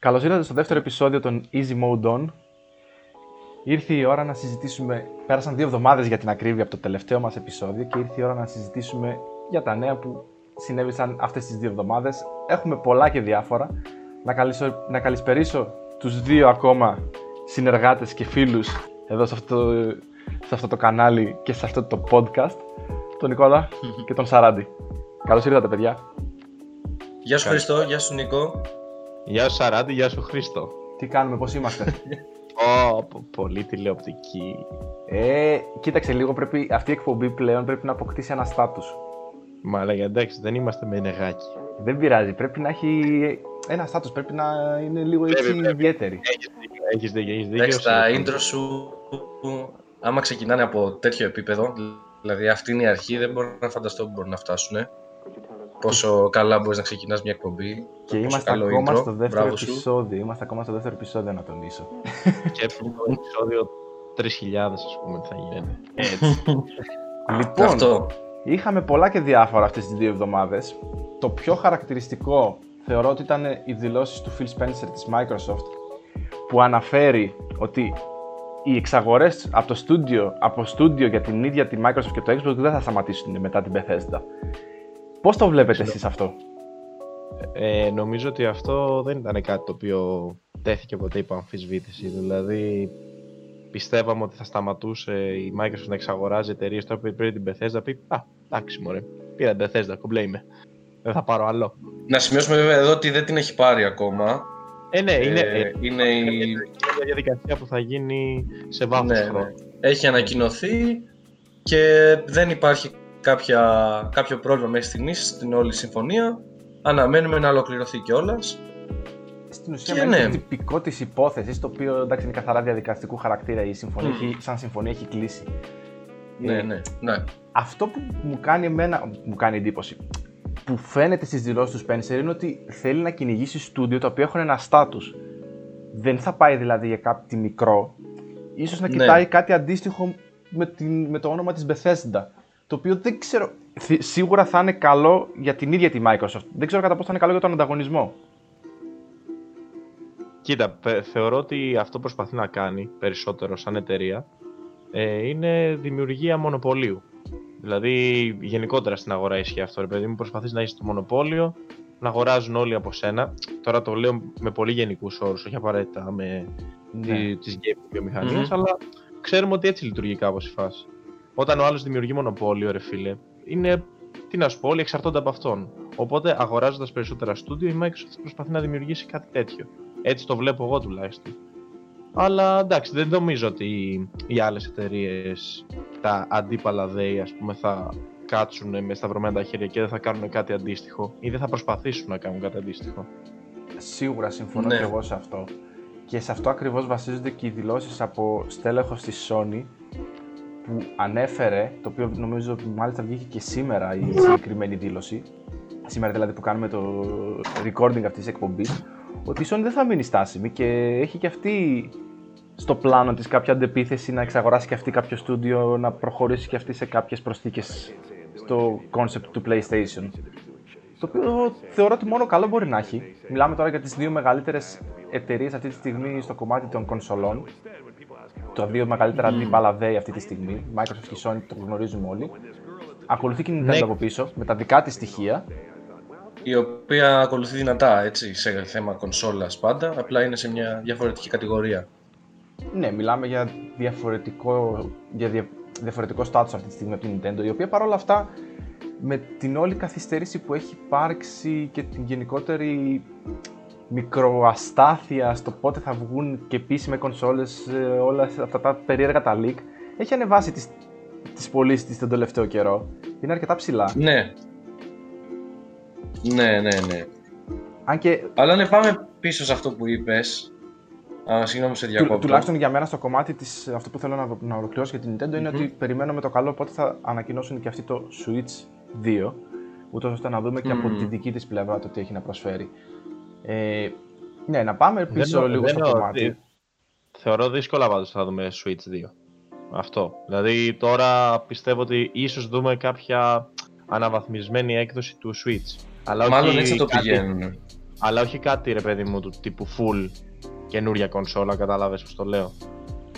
Καλώς ήρθατε στο δεύτερο επεισόδιο των Easy Mode On. Ήρθε η ώρα να συζητήσουμε, πέρασαν δύο εβδομάδες για την ακρίβεια από το τελευταίο μας επεισόδιο και ήρθε η ώρα να συζητήσουμε για τα νέα που συνέβησαν αυτές τις δύο εβδομάδες. Έχουμε πολλά και διάφορα. Να, καλυσο, να καλησπερίσω τους δύο ακόμα συνεργάτες και φίλους εδώ σε αυτό, σε αυτό το κανάλι και σε αυτό το podcast, τον Νικόλα και τον Σαράντι. Καλώς ήρθατε παιδιά. Γεια σου Χριστό, γεια σου Νίκο. Γεια σου Σαράντι, γεια σου Χρήστο. Τι κάνουμε, πώς είμαστε; Ω, πολύ τηλεοπτική. Ε, κοίταξε λίγο, πρέπει, αυτή η εκπομπή πλέον πρέπει να αποκτήσει ένα στάτους. Μα αλλά εντάξει, δεν είμαστε με νεγάκι. Δεν πειράζει, πρέπει να έχει ένα στάτους, πρέπει να είναι λίγο έτσι Πρέπει, πρέπει. ιδιαίτερη. Έχεις δίκιο, έχεις δίκιο. Εντάξει, τα συμφωνώ. intro σου, άμα ξεκινάνε από τέτοιο επίπεδο, δηλαδή αυτή είναι η αρχή, δεν μπορώ να φανταστώ που μπορούν να φτάσουν. Πόσο καλά μπορείς να ξεκινάς μια εκπομπή. Και πόσο είμαστε καλό ακόμα intro. στο δεύτερο Μπράβο σου. επεισόδιο, είμαστε ακόμα στο δεύτερο επεισόδιο να τονίσω. Και το επεισόδιο 3.000 ας πούμε τι θα γίνει. Έτσι. λοιπόν, Αυτό. είχαμε πολλά και διάφορα αυτές τις δύο εβδομάδες. Το πιο χαρακτηριστικό θεωρώ ότι ήταν οι δηλώσεις του Phil Spencer της Microsoft που αναφέρει ότι οι εξαγορές από το στούντιο, από στούντιο για την ίδια τη Microsoft και το Xbox δεν θα σταματήσουν μετά την Bethesda. Πώς το βλέπετε εσείς αυτό; ε, νομίζω ότι αυτό δεν ήταν κάτι το οποίο τέθηκε ποτέ υπό αμφισβήτηση. Δηλαδή πιστεύαμε ότι θα σταματούσε η Microsoft να εξαγοράζει εταιρείες τώρα που πήρε την Bethesda πει Α, εντάξει μωρέ, πήρα την Bethesda, κομπλέ είμαι. Δεν θα πάρω άλλο. Να σημειώσουμε βέβαια εδώ ότι δεν την έχει πάρει ακόμα. Ε, ναι, είναι, Ε, ε, είναι η... είναι μια διαδικασία που θα γίνει σε βάθος Ναι, χρόνου. ναι. Έχει ανακοινωθεί και δεν υπάρχει κάποια, κάποιο πρόβλημα μέχρι στιγμής στην όλη συμφωνία. Αναμένουμε να ολοκληρωθεί κιόλας. Στην ουσία Και μένει ναι. το τυπικό της υπόθεσης, το οποίο εντάξει είναι καθαρά διαδικαστικού χαρακτήρα. Η συμφωνία Μμμ. έχει, σαν συμφωνία έχει κλείσει. Ναι, Ε, ναι, ναι. Αυτό που μου κάνει, εμένα, μου κάνει εντύπωση, που φαίνεται στις δηλώσεις του Spencer είναι ότι θέλει να κυνηγήσει στούντιο τα οποία έχουν ένα στάτους. Δεν θα πάει δηλαδή για κάτι μικρό, ίσως να Ναι. κοιτάει κάτι αντίστοιχο με, την, με το όνομα της Bethesda. Το οποίο δεν ξέρω, θυ- σίγουρα θα είναι καλό για την ίδια τη Microsoft. Δεν ξέρω κατά πόσο θα είναι καλό για τον ανταγωνισμό. Κοίτα, πε- θεωρώ ότι αυτό προσπαθεί να κάνει περισσότερο σαν εταιρεία ε, είναι δημιουργία μονοπωλίου. Δηλαδή, γενικότερα στην αγορά ισχύει αυτό. Ρε παιδί μου, προσπαθείς να έχεις το μονοπόλιο, να αγοράζουν όλοι από σένα. Τώρα το λέω με πολύ γενικούς όρους, όχι απαραίτητα με Ναι. τις gaming βιομηχανίε, Μμμ. αλλά ξέρουμε ότι έτσι λειτουργεί κάπως η φάση. Όταν ο άλλος δημιουργεί μονοπόλιο, ρε φίλε, είναι. Τι να σου πω, όλοι εξαρτώνται από αυτόν. Οπότε, αγοράζοντας περισσότερα στούντιο, η Microsoft προσπαθεί να δημιουργήσει κάτι τέτοιο. Έτσι το βλέπω εγώ τουλάχιστον. Αλλά εντάξει, δεν νομίζω ότι οι άλλες εταιρείες, τα αντίπαλα ΔΕΗ, ας πούμε, θα κάτσουν με σταυρωμένα τα χέρια και δεν θα κάνουν κάτι αντίστοιχο ή δεν θα προσπαθήσουν να κάνουν κάτι αντίστοιχο. Σίγουρα συμφωνώ Ναι. και εγώ σε αυτό. Και σε αυτό ακριβώς βασίζονται και οι δηλώσεις από στέλεχος της Sony που ανέφερε, το οποίο νομίζω μάλιστα βγήκε και σήμερα η συγκεκριμένη δήλωση, σήμερα δηλαδή που κάνουμε το recording αυτής της εκπομπής, ότι η Sony δεν θα μείνει στάσιμη και έχει και αυτή στο πλάνο της κάποια αντεπίθεση να εξαγοράσει και αυτή κάποιο στούντιο, να προχωρήσει και αυτή σε κάποιες προσθήκες στο concept του PlayStation. Το οποίο θεωρώ ότι μόνο καλό μπορεί να έχει. Μιλάμε τώρα για τις δύο μεγαλύτερες εταιρείες αυτή τη στιγμή στο κομμάτι των κονσολών. Τα δύο μεγαλύτερα αντίπαλα ΔΕΗ αυτή τη στιγμή. Microsoft και Sony το γνωρίζουμε όλοι. Ακολουθεί και η Nintendo Ναι. από πίσω με τα δικά της στοιχεία. Η οποία ακολουθεί δυνατά έτσι, σε θέμα κονσόλας πάντα, απλά είναι σε μια διαφορετική κατηγορία. Ναι, μιλάμε για διαφορετικό, για δια- διαφορετικό status αυτή τη στιγμή από την Nintendo, η οποία παρόλα αυτά με την όλη καθυστέρηση που έχει υπάρξει και την γενικότερη μικροαστάθεια στο πότε θα βγουν και επίσημε κονσόλες, ε, όλα αυτά τα περίεργα τα leak, έχει ανεβάσει τις, τις πωλήσεις της τον τελευταίο καιρό. Είναι αρκετά ψηλά. Ναι. Ναι, ναι, ναι. Αν και Αλλά ναι, πάμε πίσω σε αυτό που είπες. Α, συγγνώμη σε του, διακόπτω. τουλάχιστον για μένα στο κομμάτι της, αυτό που θέλω να, να ολοκληρώσω για την Nintendo είναι Μμμ. ότι περιμένω με το καλό πότε θα ανακοινώσουν και αυτή το Switch 2, ούτως ώστε να δούμε και από Μμμ. τη δική της πλευρά το τι έχει να προσφέρει. Ε, ναι, να πάμε πίσω Δεν- λίγο δεν στο νο- κομμάτι. δι- Θεωρώ δύσκολα πάντως θα δούμε Switch 2. Αυτό. Δηλαδή τώρα πιστεύω ότι ίσως δούμε κάποια αναβαθμισμένη έκδοση του Switch. Αλλά Μάλλον όχι έτσι θα το κάτι- πηγαίνουν. Αλλά όχι κάτι ρε παιδί μου του τύπου full καινούρια κονσόλα, κατάλαβες πως το λέω.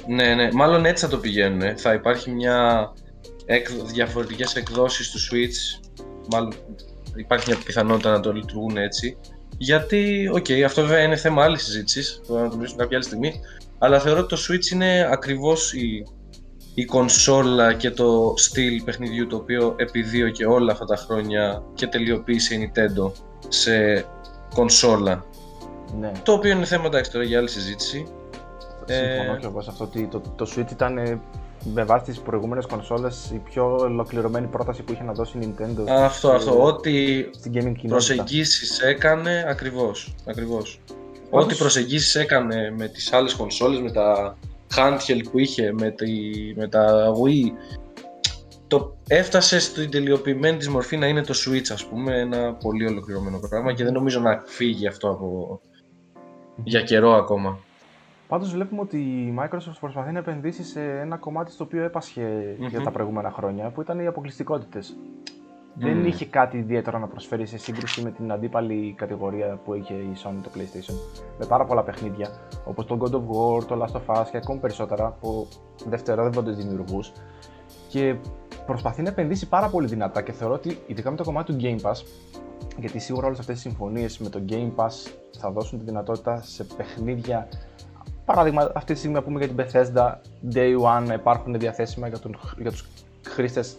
Ναι, ναι, μάλλον έτσι θα το πηγαίνουν. Θα υπάρχει μια εκ, διαφορετικές εκδόσεις του Switch, μάλλον υπάρχει μια πιθανότητα να το λειτουργούν έτσι. Γιατί, OK, okay, αυτό βέβαια είναι θέμα άλλης συζήτησης, θα να το μιλήσουμε κάποια άλλη στιγμή. Αλλά θεωρώ ότι το Switch είναι ακριβώς η, η κονσόλα και το στυλ παιχνιδιού το οποίο επιδίωκε όλα αυτά τα χρόνια και τελειοποίησε η Nintendo σε κονσόλα. Ναι. Το οποίο είναι θέμα εντάξει τώρα για άλλη συζήτηση. Συμφωνώ Ε, και εγώ σε αυτό ότι το, το Switch ήταν ε, με βάση τις προηγούμενες κονσόλες η πιο ολοκληρωμένη πρόταση που είχε να δώσει η Nintendo αυτό, στη- αυτό. Ό,τι στην gaming κοινότητα. προσεγγίσεις έκανε ακριβώς. ακριβώς. Πάντως- Ό,τι προσεγγίσεις έκανε με τις άλλες κονσόλες, με τα handheld που είχε, με, τη, με τα Wii, το έφτασε στην τελειοποιημένη της μορφή να είναι το Switch, ας πούμε, ένα πολύ ολοκληρωμένο πράγμα και δεν νομίζω να φύγει αυτό από... για καιρό ακόμα. Πάντως βλέπουμε ότι η Microsoft προσπαθεί να επενδύσει σε ένα κομμάτι στο οποίο έπασχε για Μμμ. τα προηγούμενα χρόνια, που ήταν οι αποκλειστικότητες. Δεν Μμμ. είχε κάτι ιδιαίτερο να προσφέρει σε σύγκριση με την αντίπαλη κατηγορία που είχε η Sony το PlayStation. Με πάρα πολλά παιχνίδια, όπως το God of War, το Last of Us και ακόμη περισσότερα από δευτερόδευοντες δημιουργούς. Και προσπαθεί να επενδύσει πάρα πολύ δυνατά και θεωρώ ότι ειδικά με το κομμάτι του Game Pass, γιατί σίγουρα όλες αυτές τι συμφωνίες με το Game Pass θα δώσουν τη δυνατότητα σε παιχνίδια Παράδειγμα, αυτή τη στιγμή να πούμε για την Bethesda, Day One να υπάρχουν διαθέσιμα για, τον, για τους χρήστες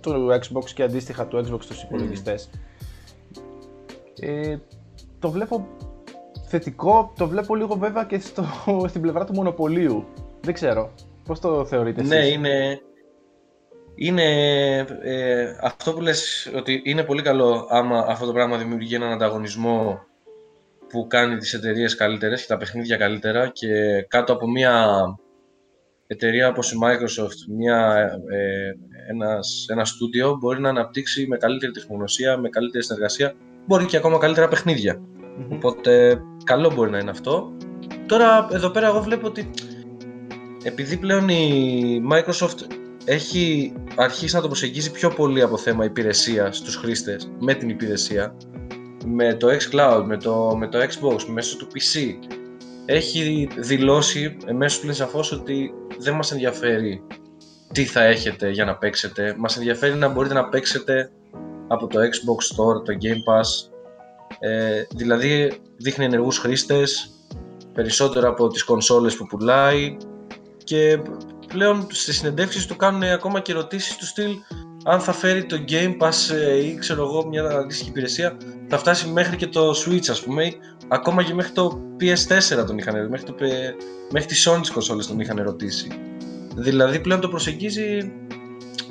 του Xbox και αντίστοιχα του Xbox στους υπολογιστές. Ε, το βλέπω θετικό, το βλέπω λίγο βέβαια και στο, στην πλευρά του μονοπωλίου. Δεν ξέρω. Πώς το θεωρείτε εσείς; Ναι, είναι, είναι ε, αυτό που λες ότι είναι πολύ καλό άμα αυτό το πράγμα δημιουργεί έναν ανταγωνισμό που κάνει τις εταιρείες καλύτερες και τα παιχνίδια καλύτερα και κάτω από μια εταιρεία όπως η Microsoft, μια, ε, ένας, ένα στούντιο μπορεί να αναπτύξει με καλύτερη τεχνογνωσία, με καλύτερη συνεργασία, μπορεί και ακόμα καλύτερα παιχνίδια. Μμμ. Οπότε καλό μπορεί να είναι αυτό. Τώρα εδώ πέρα εγώ βλέπω ότι επειδή πλέον η Microsoft έχει αρχίσει να το προσεγγίζει πιο πολύ από θέμα υπηρεσίας στους χρήστες με την υπηρεσία με το xCloud, με το, με το Xbox, μέσω του PC έχει δηλώσει εμέσως του λέει σαφώς ότι δεν μας ενδιαφέρει τι θα έχετε για να παίξετε. Μας ενδιαφέρει να μπορείτε να παίξετε από το Xbox Store, το Game Pass. Ε, δηλαδή δείχνει ενεργούς χρήστες περισσότερο από τις κονσόλες που πουλάει και πλέον στις συνεντεύξεις του κάνουν ακόμα και ερωτήσεις του στυλ αν θα φέρει το Game Pass ε, ή ξέρω εγώ μια αντίστοιχη υπηρεσία θα φτάσει μέχρι και το Switch ας πούμε ή ακόμα και μέχρι το PS4 τον είχαν μέχρι, το, P- μέχρι τις Sony τις κονσόλες τον είχαν ερωτήσει. Δηλαδή πλέον το προσεγγίζει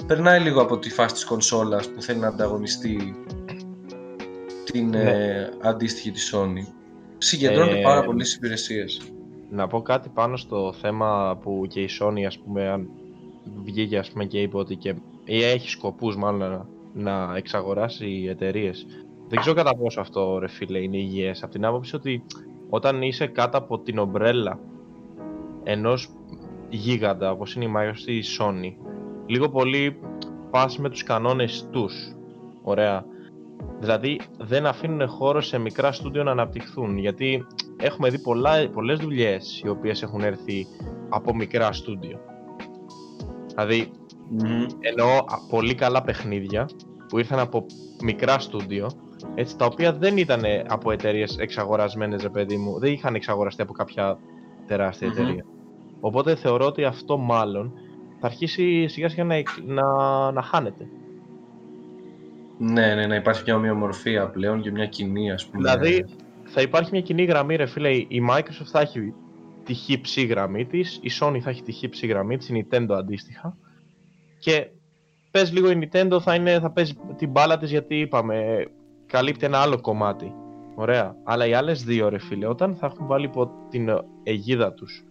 περνάει λίγο από τη φάση της κονσόλας που θέλει να ανταγωνιστεί την Ναι. ε, αντίστοιχη της Sony. Συγκεντρώνεται Ε, πάρα πολύ στις υπηρεσίες. Να πω κάτι πάνω στο θέμα που και η Sony ας πούμε αν βγήκε ας πούμε και είπε ότι και ή έχει σκοπούς μάλλον να, να εξαγοράσει εταιρείες. Δεν ξέρω κατά πόσο αυτό ρε φίλε είναι υγιές από την άποψη ότι όταν είσαι κάτω από την ομπρέλα ενός γίγαντα όπως είναι η Microsoft ή η Sony λίγο πολύ πας με τους κανόνες τους. Ωραία. Δηλαδή δεν αφήνουν χώρο σε μικρά στούντιο να αναπτυχθούν γιατί έχουμε δει πολλά, πολλές δουλειές οι οποίες έχουν έρθει από μικρά στούντιο. Δηλαδή εννοώ α, πολύ καλά παιχνίδια που ήρθαν από μικρά στούντιο έτσι, τα οποία δεν ήταν από εταιρείες εξαγορασμένες ρε παιδί μου, δεν είχαν εξαγοραστεί από κάποια τεράστια Μμμ. εταιρεία. Οπότε θεωρώ ότι αυτό μάλλον θα αρχίσει σιγά σιγά να, εκ- να, να χάνεται. Ναι, ναι, να υπάρχει μια ομοιομορφία πλέον και μια κοινή, ας πούμε. Δηλαδή θα υπάρχει μια κοινή γραμμή ρε φίλε, η Microsoft θα έχει τη χύψη γραμμή της, η Sony θα έχει τη χύψη γραμμή της, η Nintendo αντίστοιχα και πες λίγο η Nintendo θα, είναι, θα παίζει την μπάλα της γιατί είπαμε καλύπτει ένα άλλο κομμάτι. Ωραία. Αλλά οι άλλες δύο ρε φίλε, όταν θα έχουν βάλει υπό την αιγίδα τους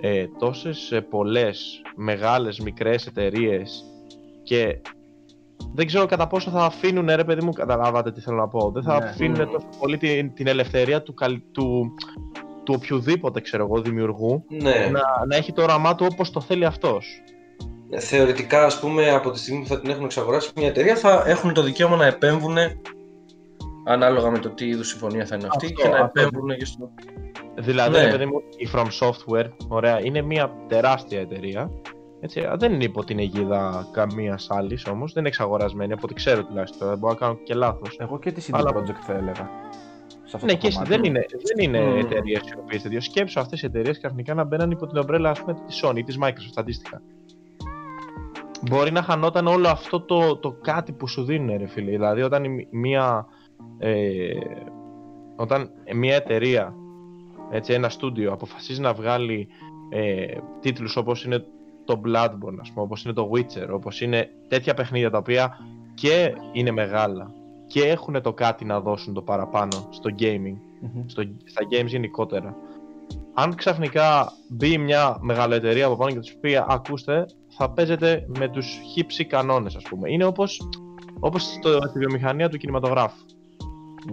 ε, τόσες ε, πολλές μεγάλες μικρές εταιρείες και δεν ξέρω κατά πόσο θα αφήνουν ρε παιδί μου, καταλάβατε τι θέλω να πω. Δεν θα Ναι. αφήνουν Mm. τόσο πολύ την, την ελευθερία του, καλ- του, του οποιοδήποτε ξέρω εγώ δημιουργού ναι. να, να έχει το όραμά του όπως το θέλει αυτός. Θεωρητικά, ας πούμε, από τη στιγμή που θα την έχουν εξαγοράσει μια εταιρεία, θα έχουν το δικαίωμα να επέμβουν ανάλογα με το τι είδους συμφωνία θα είναι αυτή Αυτό, και να αυτό. επέμβουν και στο. Δηλαδή, Ναι. ρε παιδί μου, η From Software, ωραία, είναι μια τεράστια εταιρεία. Έτσι, δεν είναι υπό την αιγίδα καμίας άλλης όμως, δεν είναι εξαγορασμένη από ό,τι ξέρω τουλάχιστον. Δεν μπορώ να κάνω και λάθος. Εγώ και τη CD Αλλά- Projekt θα έλεγα. Σε αυτό Ναι, το και εσύ, κομμάτι. δεν είναι, δεν είναι Μμμ. εταιρείες οι οποίες τέτοιο. Σκέψω αυτές οι εταιρείες ξαφνικά να μπαίνουν υπό την ομπρέλα ας πούμε, της Sony ή της Microsoft αντίστοιχα. Μπορεί να χανόταν όλο αυτό το, το κάτι που σου δίνουν, ρε φίλε. Δηλαδή, όταν η- μία, ε, όταν μια εταιρεία, έτσι, ένα στούντιο αποφασίζει να βγάλει ε, τίτλους όπως είναι το Bloodborne, ας πούμε, όπως είναι το Witcher, όπως είναι τέτοια παιχνίδια τα οποία και είναι μεγάλα και έχουν το κάτι να δώσουν το παραπάνω στο gaming, Μμμ. στο, στα games γενικότερα. Αν ξαφνικά μπει μια μεγάλη εταιρεία από πάνω και τους πει ακούστε, θα παίζετε με τους χύψη κανόνες ας πούμε. Είναι όπως, όπως στο, στη βιομηχανία του κινηματογράφου.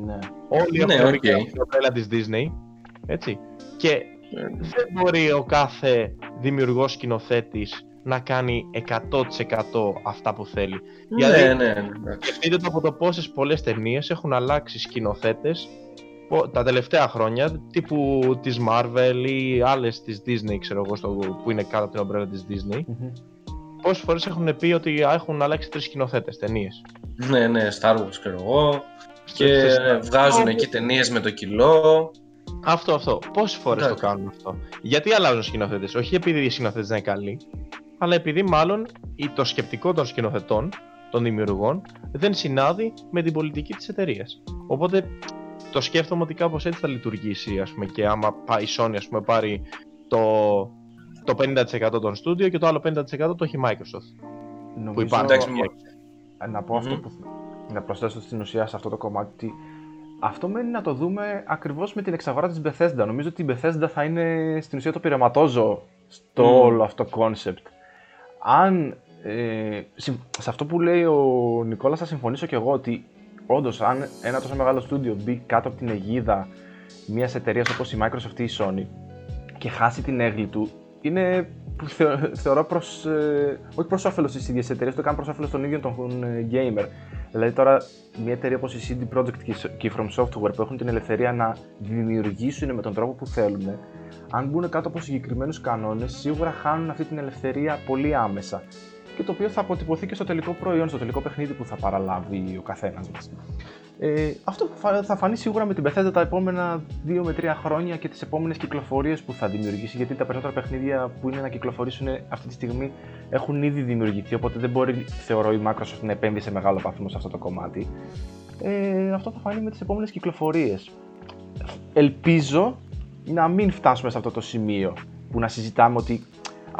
Ναι. Όλοι Ναι, έχουν οκ. μπει και στην ομπρέλα της Disney, έτσι. Και Ε, δεν μπορεί ο κάθε δημιουργός σκηνοθέτης να κάνει 100% αυτά που θέλει. Γιατί- Ναι, ναι, ναι. εντάξει. Σκεφτείτε το από το πόσες πολλές ταινίες έχουν αλλάξει σκηνοθέτες τα τελευταία χρόνια, τύπου της Marvel ή άλλες της Disney, ξέρω εγώ, στο, που είναι κάτω από την ομπρέλα της Disney. Μμμ. Πόσες φορές έχουν πει ότι α, έχουν αλλάξει τρεις σκηνοθέτες ταινίες. Ναι, ναι, Star Wars ξέρω εγώ. Και βγάζουν εκεί ταινίες με το κιλό. Αυτό, αυτό. Πόσες φορές το Εντάξει. κάνουν αυτό. Γιατί αλλάζουν σκηνοθέτες, Όχι επειδή οι σκηνοθέτες δεν είναι καλοί, αλλά επειδή μάλλον η- το σκεπτικό των σκηνοθετών, των δημιουργών, δεν συνάδει με την πολιτική της εταιρείας. Οπότε το σκέφτομαι ότι κάπως έτσι θα λειτουργήσει, ας πούμε, και άμα πάει η Sony, ας πούμε, πάρει το, το 50% των στούντιο και το άλλο 50% το έχει η Microsoft. Νομίζω, Που υπάρχει. Εντάξει, να πω αυτό Μμμ. που να προσθέσω στην ουσία σε αυτό το κομμάτι ότι αυτό μένει να το δούμε ακριβώς με την εξαγορά της Bethesda. Νομίζω ότι η Bethesda θα είναι στην ουσία το πειραματόζω στο Μμ. όλο αυτό concept. Αν ε, συμ- σε αυτό που λέει ο Νικόλας θα συμφωνήσω και εγώ ότι όντως αν ένα τόσο μεγάλο στούντιο μπει κάτω από την αιγίδα μιας εταιρείας όπως η Microsoft ή η Sony και χάσει την έγκλη του, είναι που θεω- θεωρώ προς, ε, όχι προς όφελος της ίδιας εταιρείας, το κάνει προς όφελος των ίδιων των ε, gamer. Δηλαδή τώρα μια εταιρεία όπως η CD Projekt και η- και η From Software που έχουν την ελευθερία να δημιουργήσουν με τον τρόπο που θέλουν, αν μπουν κάτω από συγκεκριμένους κανόνες, σίγουρα χάνουν αυτή την ελευθερία πολύ άμεσα. Και το οποίο θα αποτυπωθεί και στο τελικό προϊόν, στο τελικό παιχνίδι που θα παραλάβει ο καθένας μας. Ε, αυτό θα- θα φανεί σίγουρα με την Bethesda τα επόμενα 2 με 3 χρόνια και τις επόμενες κυκλοφορίες που θα δημιουργήσει, γιατί τα περισσότερα παιχνίδια που είναι να κυκλοφορήσουν αυτή τη στιγμή έχουν ήδη δημιουργηθεί, οπότε δεν μπορεί, θεωρώ, η Microsoft να επέμβει σε μεγάλο βαθμό σε αυτό το κομμάτι. Ε, αυτό θα φανεί με τις επόμενες κυκλοφορίες. Ελπίζω να μην φτάσουμε σε αυτό το σημείο που να συζητάμε ότι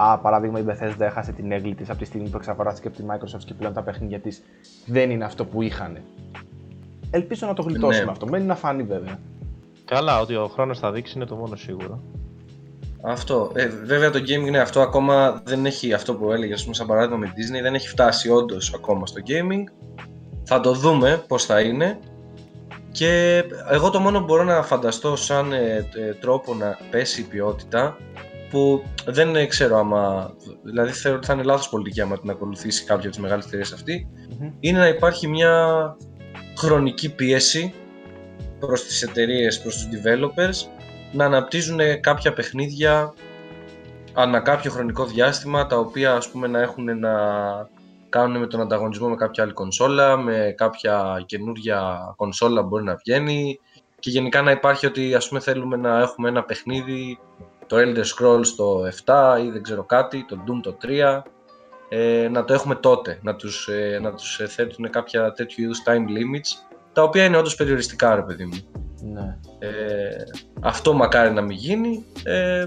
Α, παράδειγμα, η Bethesda έχασε την έγκλη της από τη στιγμή που εξαγοράστηκε από τη Microsoft και πλέον τα παιχνίδια της δεν είναι αυτό που είχαν. Ελπίζω να το γλιτώσουμε Ναι. αυτό. Μένει να φανεί βέβαια. Καλά, ότι ο χρόνος θα δείξει είναι το μόνο σίγουρο. Αυτό. Ε, βέβαια το gaming είναι αυτό ακόμα δεν έχει αυτό που έλεγε, ας πούμε, σαν παράδειγμα με Disney, δεν έχει φτάσει όντως ακόμα στο gaming. Θα το δούμε πώς θα είναι. Και εγώ το μόνο που μπορώ να φανταστώ σαν ε, ε, τρόπο να πέσει η ποιότητα που δεν ε, ξέρω άμα, δηλαδή θεωρώ ότι θα είναι λάθος πολιτική άμα την ακολουθήσει κάποια από τις μεγάλες εταιρείες αυτή, Μμμ. είναι να υπάρχει μια χρονική πίεση προς τις εταιρείες, προς τους developers να αναπτύσσουν κάποια παιχνίδια ανά κάποιο χρονικό διάστημα τα οποία ας πούμε να έχουν να κάνουν με τον ανταγωνισμό με κάποια άλλη κονσόλα, με κάποια καινούρια κονσόλα που μπορεί να βγαίνει και γενικά να υπάρχει ότι ας πούμε θέλουμε να έχουμε ένα παιχνίδι το Elder Scrolls το 7 ή δεν ξέρω κάτι, το Doom το 3 ε, να το έχουμε τότε, να τους, ε, να τους ε, θέτουν κάποια τέτοιου είδους time limits τα οποία είναι όντως περιοριστικά ρε παιδί μου. Ναι. Ε, αυτό μακάρι να μην γίνει. Ε,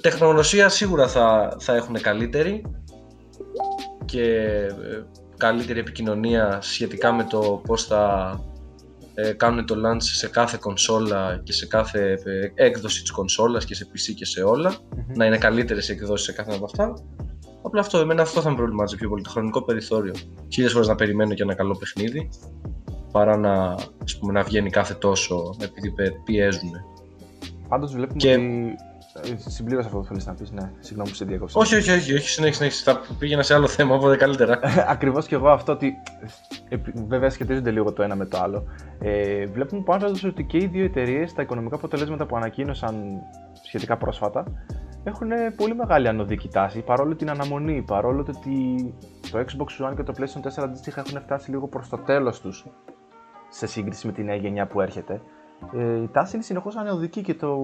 τεχνογνωσία σίγουρα θα, θα έχουν καλύτερη και ε, καλύτερη επικοινωνία σχετικά με το πώς θα ε, κάνουν το launch σε κάθε κονσόλα και σε κάθε ε, έκδοση της κονσόλας και σε PC και σε όλα Μμμ. να είναι καλύτερες οι εκδόσεις σε κάθε ένα από αυτά Απλά αυτό, εμένα αυτό θα με προβλημάτιζε πιο πολύ, το χρονικό περιθώριο. Χίλιες φορές να περιμένω και ένα καλό παιχνίδι, παρά να, ας πούμε, να βγαίνει κάθε τόσο επειδή πε- πιέζουν. Πάντως βλέπουμε Και- ότι... ε, Συμπλήρωσα αυτό που θέλεις να πεις, ναι. Συγγνώμη που σε διακόψα. Όχι, όχι, όχι, όχι, συνέχισε, συνέχισε. Θα πήγαινα σε άλλο θέμα, οπότε καλύτερα. Ακριβώς και εγώ αυτό ότι επι- βέβαια σχετίζονται λίγο το ένα με το άλλο. Ε, βλέπουμε πάνω ότι και οι δύο εταιρείες, τα οικονομικά αποτελέσματα που ανακοίνωσαν σχετικά πρόσφατα, έχουν πολύ μεγάλη ανωδική τάση παρόλο την αναμονή, παρόλο το ότι το Xbox One και το PlayStation 4 αντίστοιχα έχουν φτάσει λίγο προς το τέλος τους σε σύγκριση με τη νέα γενιά που έρχεται. Ε, η τάση είναι συνεχώς ανωδική και το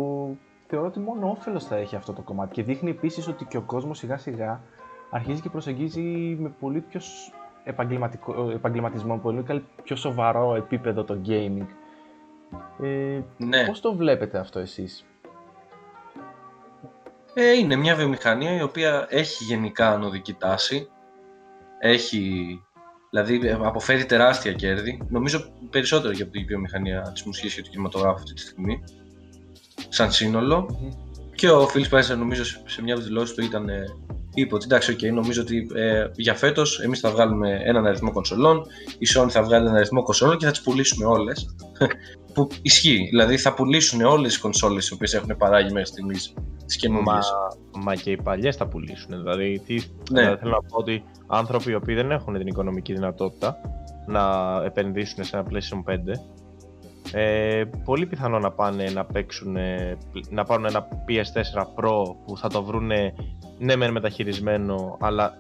θεωρώ ότι μόνο όφελος θα έχει αυτό το κομμάτι και δείχνει επίσης ότι και ο κόσμος σιγά σιγά αρχίζει και προσεγγίζει με πολύ πιο σ- επαγγελματικό, επαγγελματισμό, πολύ καλ- πιο σοβαρό επίπεδο το gaming. Ε, Ναι. Πώς το βλέπετε αυτό εσείς; Ε, είναι μια βιομηχανία η οποία έχει γενικά ανωδική τάση. Έχει, δηλαδή ε, αποφέρει τεράστια κέρδη. Νομίζω περισσότερο και από τη βιομηχανία της μουσικής και του κινηματογράφου αυτή τη στιγμή. Σαν σύνολο. Και ο Phil Spencer νομίζω σε σε μια από τις δηλώσεις του ήταν ε, είπε ότι εντάξει, okay, νομίζω ότι ε, για φέτος εμείς θα βγάλουμε έναν αριθμό κονσολών, η Sony θα βγάλει έναν αριθμό κονσολών και θα τις πουλήσουμε όλες. που ισχύει, δηλαδή θα πουλήσουν όλες τις κονσόλες οι οποίες έχουν παράγει μέχρι στιγμής τις Μα, καινούργιες. μα και οι παλιές θα πουλήσουν. Δηλαδή, τι, Ναι. δηλαδή, θέλω να πω ότι άνθρωποι οι οποίοι δεν έχουν την οικονομική δυνατότητα να επενδύσουν σε ένα PlayStation 5, ε, πολύ πιθανό να πάνε να παίξουν, ε, να πάρουν ένα PS4 Pro που θα το βρούνε ναι μεν μεταχειρισμένο, αλλά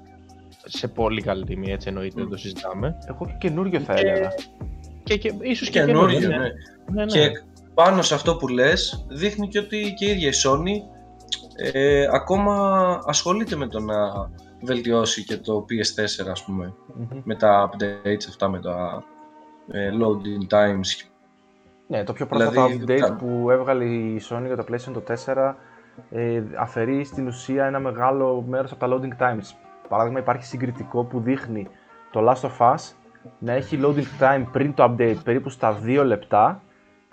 σε πολύ καλή τιμή, έτσι εννοείται, δεν το συζητάμε. Εγώ και καινούριο θα Και- έλεγα. Και, και ίσως και Καινούριο, καινούριο, ναι. ναι, ναι. Και πάνω σε αυτό που λες, δείχνει και ότι και η ίδια η Sony ε, ακόμα ασχολείται με το να βελτιώσει και το PS4 ας πούμε, Μμμ. με τα updates αυτά, με τα ε, loading times. Ναι, το πιο πρόσφατο Δηλαδή, update τα- που έβγαλε η Sony για το PlayStation 4 ε, αφαιρεί στην ουσία ένα μεγάλο μέρος από τα loading times. Παράδειγμα υπάρχει συγκριτικό που δείχνει το Last of Us να έχει loading time πριν το update περίπου στα 2 λεπτά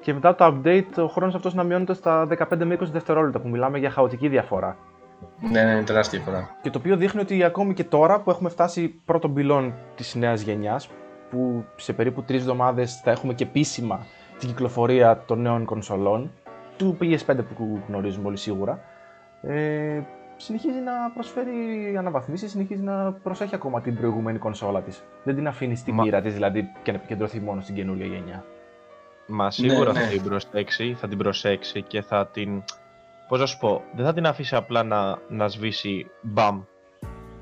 και μετά το update ο χρόνος αυτός να μειώνεται στα 15 με 20 δευτερόλεπτα που μιλάμε για χαοτική διαφορά. Ναι, ναι, είναι τεράστια διαφορά. Και το οποίο δείχνει ότι ακόμη και τώρα που έχουμε φτάσει πρώτον πυλών της νέας γενιάς, που σε περίπου τρεις εβδομάδες θα έχουμε και επίσημα την κυκλοφορία των νέων κονσολών, του PS5 που γνωρίζουμε όλοι σίγουρα, ε, συνεχίζει να προσφέρει αναβαθμίσεις, συνεχίζει να προσέχει ακόμα την προηγούμενη κονσόλα της. Δεν την αφήνει στην Μα- πείρα της δηλαδή και να επικεντρωθεί μόνο στην καινούργια γενιά. Μα σίγουρα ναι. θα την προσέξει, θα την προσέξει και θα την. Πώς να σου πω, δεν θα την αφήσει απλά να, να σβήσει μπαμ.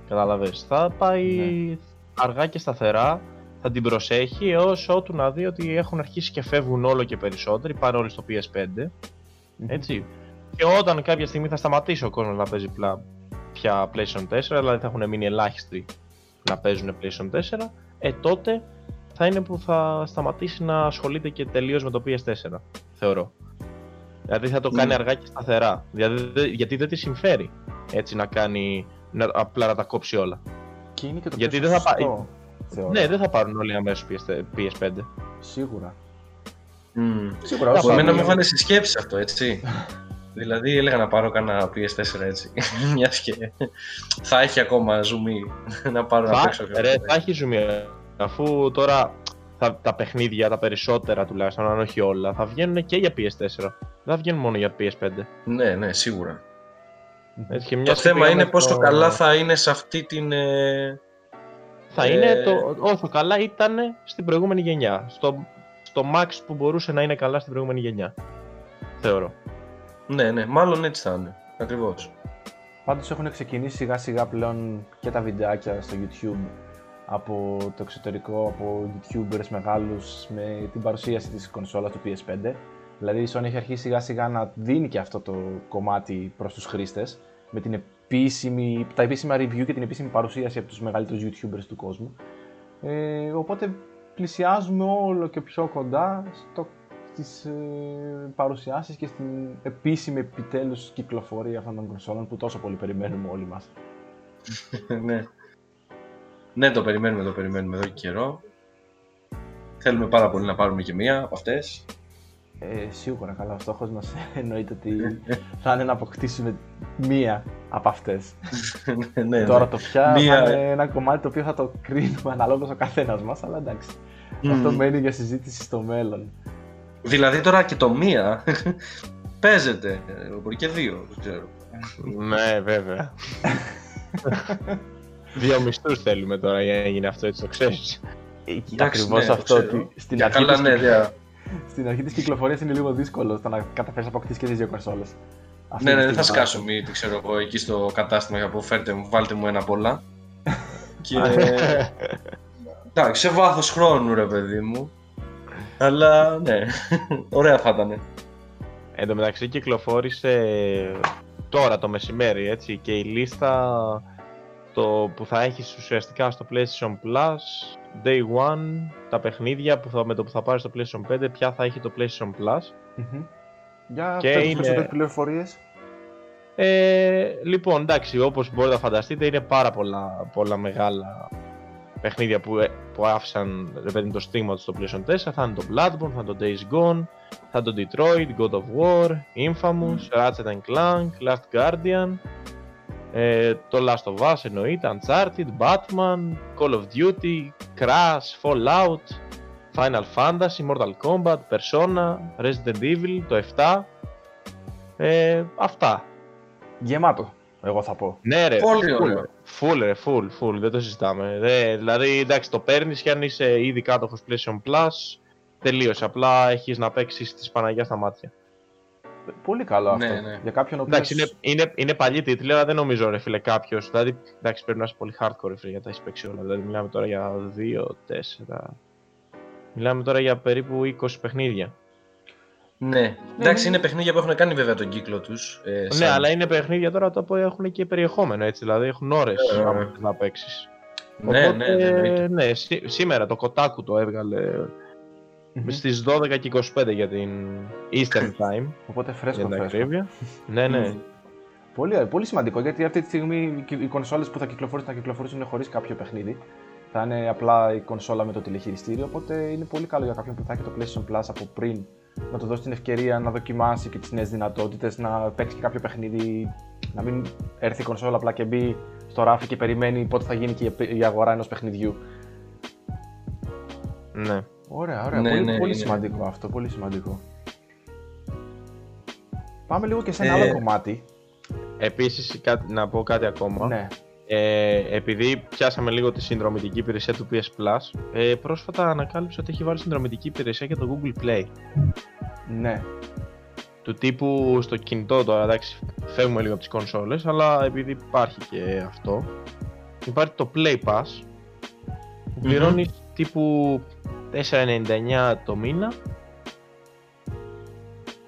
Κατάλαβε. Θα πάει Ναι. αργά και σταθερά, θα την προσέχει έως ότου να δει ότι έχουν αρχίσει και φεύγουν όλο και περισσότεροι, πάνε όλοι στο PS5. Έτσι. Και όταν κάποια στιγμή θα σταματήσει ο κόσμος να παίζει πλά, πια PlayStation 4, δηλαδή θα έχουν μείνει ελάχιστοι να παίζουν PlayStation 4, ε τότε θα είναι που θα σταματήσει να ασχολείται και τελείως με το PS4, θεωρώ. Δηλαδή θα το κάνει Ναι. αργά και σταθερά. Δηλαδή, δε- γιατί δεν τη συμφέρει έτσι να κάνει, να, απλά να τα κόψει όλα. Και είναι και το Γιατί πιο δεν θα σωστό, θεωρώ. Ναι, δεν θα πάρουν όλοι αμέσως PS5. Σίγουρα. Mm. Σίγουρα, Θα όσο Εμένα ανοίγει- με έβαλε στη σκέψη αυτό, έτσι. δηλαδή έλεγα να πάρω κανένα PS4 έτσι. Μιας και θα έχει ακόμα ζουμί να πάρω να Θα, παίξω. ρε, θα έχει ζουμί. Αφού τώρα θα, τα παιχνίδια, τα περισσότερα τουλάχιστον, αν όχι όλα, θα βγαίνουν και για PS4. Δεν θα βγαίνουν μόνο για PS5. Ναι, ναι, σίγουρα. Έτσι, και Το μιας και θέμα είναι πήγαμε πόσο στο- καλά θα είναι σε αυτή την. ε, Θα Ε, είναι το. Όσο καλά ήταν στην προηγούμενη γενιά. Στο, στο max που μπορούσε να είναι καλά στην προηγούμενη γενιά. Θεωρώ. Ναι, ναι, μάλλον έτσι θα είναι. Ακριβώς. Πάντως έχουν ξεκινήσει σιγά σιγά πλέον και τα βιντεάκια στο YouTube από το εξωτερικό, από YouTubers μεγάλους με την παρουσίαση της κονσόλας του PS5. Δηλαδή η Sony έχει αρχίσει σιγά σιγά να δίνει και αυτό το κομμάτι προς τους χρήστες με την επίσημη, τα επίσημα review και την επίσημη παρουσίαση από τους μεγαλύτερους YouTubers του κόσμου. Ε, οπότε πλησιάζουμε όλο και πιο κοντά στο, στις ε, παρουσιάσεις και στην επίσημη επιτέλους κυκλοφορία αυτών των κονσόλων που τόσο πολύ περιμένουμε όλοι μας. ναι. ναι, το περιμένουμε, το περιμένουμε εδώ και καιρό. Θέλουμε πάρα πολύ να πάρουμε και μία από αυτές. Ε, σίγουρα καλά, ο στόχος μας εννοείται ότι θα είναι να αποκτήσουμε μία από αυτές. ναι, ναι. Τώρα το πια Μία- θα είναι ένα κομμάτι το οποίο θα το κρίνουμε αναλόγως ο καθένας μας, αλλά εντάξει. Μμμ. Αυτό μένει για συζήτηση στο μέλλον. Δηλαδή τώρα και το μία παίζεται. Ε, Μπορεί και δύο, δεν ξέρω. ναι, βέβαια. Δύο μισθούς θέλουμε τώρα για να γίνει αυτό, έτσι το ξέρεις. Εκεί Εντάξει, ακριβώς ναι, το αυτό. ξέρω. ότι Στην Για αρχή, καλά, της, ναι, δια- στην αρχή της κυκλοφορίας είναι λίγο δύσκολο το να καταφέρεις να αποκτήσεις και τις δύο κονσόλες. Αυτή Ναι, είναι ναι, η δεν θα στιγμή. σκάσω μη, τι ξέρω εγώ, εκεί στο κατάστημα για πω φέρτε μου, βάλτε μου ένα απ' όλα. και... Εντάξει, σε βάθος χρόνου ρε παιδί μου. Αλλά ναι, ωραία θα ήταν. Εν τω μεταξύ κυκλοφόρησε τώρα το μεσημέρι έτσι και η λίστα το που θα έχεις ουσιαστικά στο PlayStation Plus Day One τα παιχνίδια που θα, με το που θα πάρεις στο PlayStation 5 ποια θα έχει το PlayStation Plus Μμμ. Για Και πες μας είναι- περισσότερες πληροφορίες. ε, λοιπόν εντάξει όπως μπορείτε να φανταστείτε είναι πάρα πολλά, πολλά μεγάλα παιχνίδια που, ε, που άφησαν ρε παιδί μου, το στίγμα τους στο PlayStation 4 θα είναι το Bloodborne, θα είναι το Days Gone θα είναι το Detroit, God of War, Infamous, Ratchet and Clank, Last Guardian ε, το Last of Us εννοείται, Uncharted, Batman, Call of Duty, Crash, Fallout, Final Fantasy, Mortal Kombat, Persona, Resident Evil, το 7 ε, αυτά. Γεμάτο, εγώ θα πω. Ναι, ρε. Πολύ full, ωραίο. Full, ρε, full, full, δεν το συζητάμε. Δε, δηλαδή, εντάξει, το παίρνεις και αν είσαι ήδη κάτοχος PlayStation Plus, τελείωσε. Απλά έχεις να παίξεις τη Παναγία στα μάτια. Πολύ καλό αυτό. Ναι, ναι. Για κάποιον ο οποίος... Εντάξει, είναι, είναι, είναι παλιή τίτλη, αλλά δεν νομίζω, ρε φίλε, κάποιος. Δηλαδή, εντάξει, πρέπει να είσαι πολύ hardcore, ρε φίλε, για να τα έχει παίξει όλα. Δηλαδή, μιλάμε τώρα για 2, 4. Μιλάμε τώρα για περίπου 20 παιχνίδια. Ναι, εντάξει, ναι. είναι παιχνίδια που έχουν κάνει βέβαια τον κύκλο τους. Ε, Ναι, σαν- αλλά είναι παιχνίδια τώρα τα οποία έχουν και περιεχόμενο, έτσι. Δηλαδή, έχουν ώρες Ε, άμα θες να παίξει. ναι, ναι, ναι, εννοείται. ναι, σή- σήμερα το Kotaku το έβγαλε Μμμ. στις 12 και 25 για την Eastern Time, Οπότε για φρέσκο την φρέσκο. ακρίβεια. ναι, ναι. Μμμ. Πολύ, πολύ σημαντικό γιατί αυτή τη στιγμή οι- οι κονσόλες που θα κυκλοφορήσουν θα κυκλοφορήσουν χωρίς κάποιο παιχνίδι. Θα είναι απλά η κονσόλα με το τηλεχειριστήριο. Οπότε είναι πολύ καλό για κάποιον που θα έχει το PlayStation Plus από πριν να του δώσει την ευκαιρία να δοκιμάσει και τις νέες δυνατότητες, να παίξει και κάποιο παιχνίδι, να μην έρθει η κονσόλα απλά και μπει στο ράφι και περιμένει πότε θα γίνει και η- η αγορά ενός παιχνιδιού. ναι. Ωραία, ωραία. Ναι, πολύ ναι, πολύ είναι. σημαντικό αυτό, πολύ σημαντικό. Πάμε λίγο και σε ένα Ε, άλλο κομμάτι. Επίσης, κάτι, να πω κάτι ακόμα. Ναι. Ε, επειδή πιάσαμε λίγο τη συνδρομητική υπηρεσία του PS Plus, ε, πρόσφατα ανακάλυψα ότι έχει βάλει συνδρομητική υπηρεσία για το Google Play. Ναι. Του τύπου στο κινητό τώρα, εντάξει, φεύγουμε λίγο από τις κονσόλες, αλλά επειδή υπάρχει και αυτό, υπάρχει το Play Pass, που Μμμ. πληρώνεις τύπου 4,99 το μήνα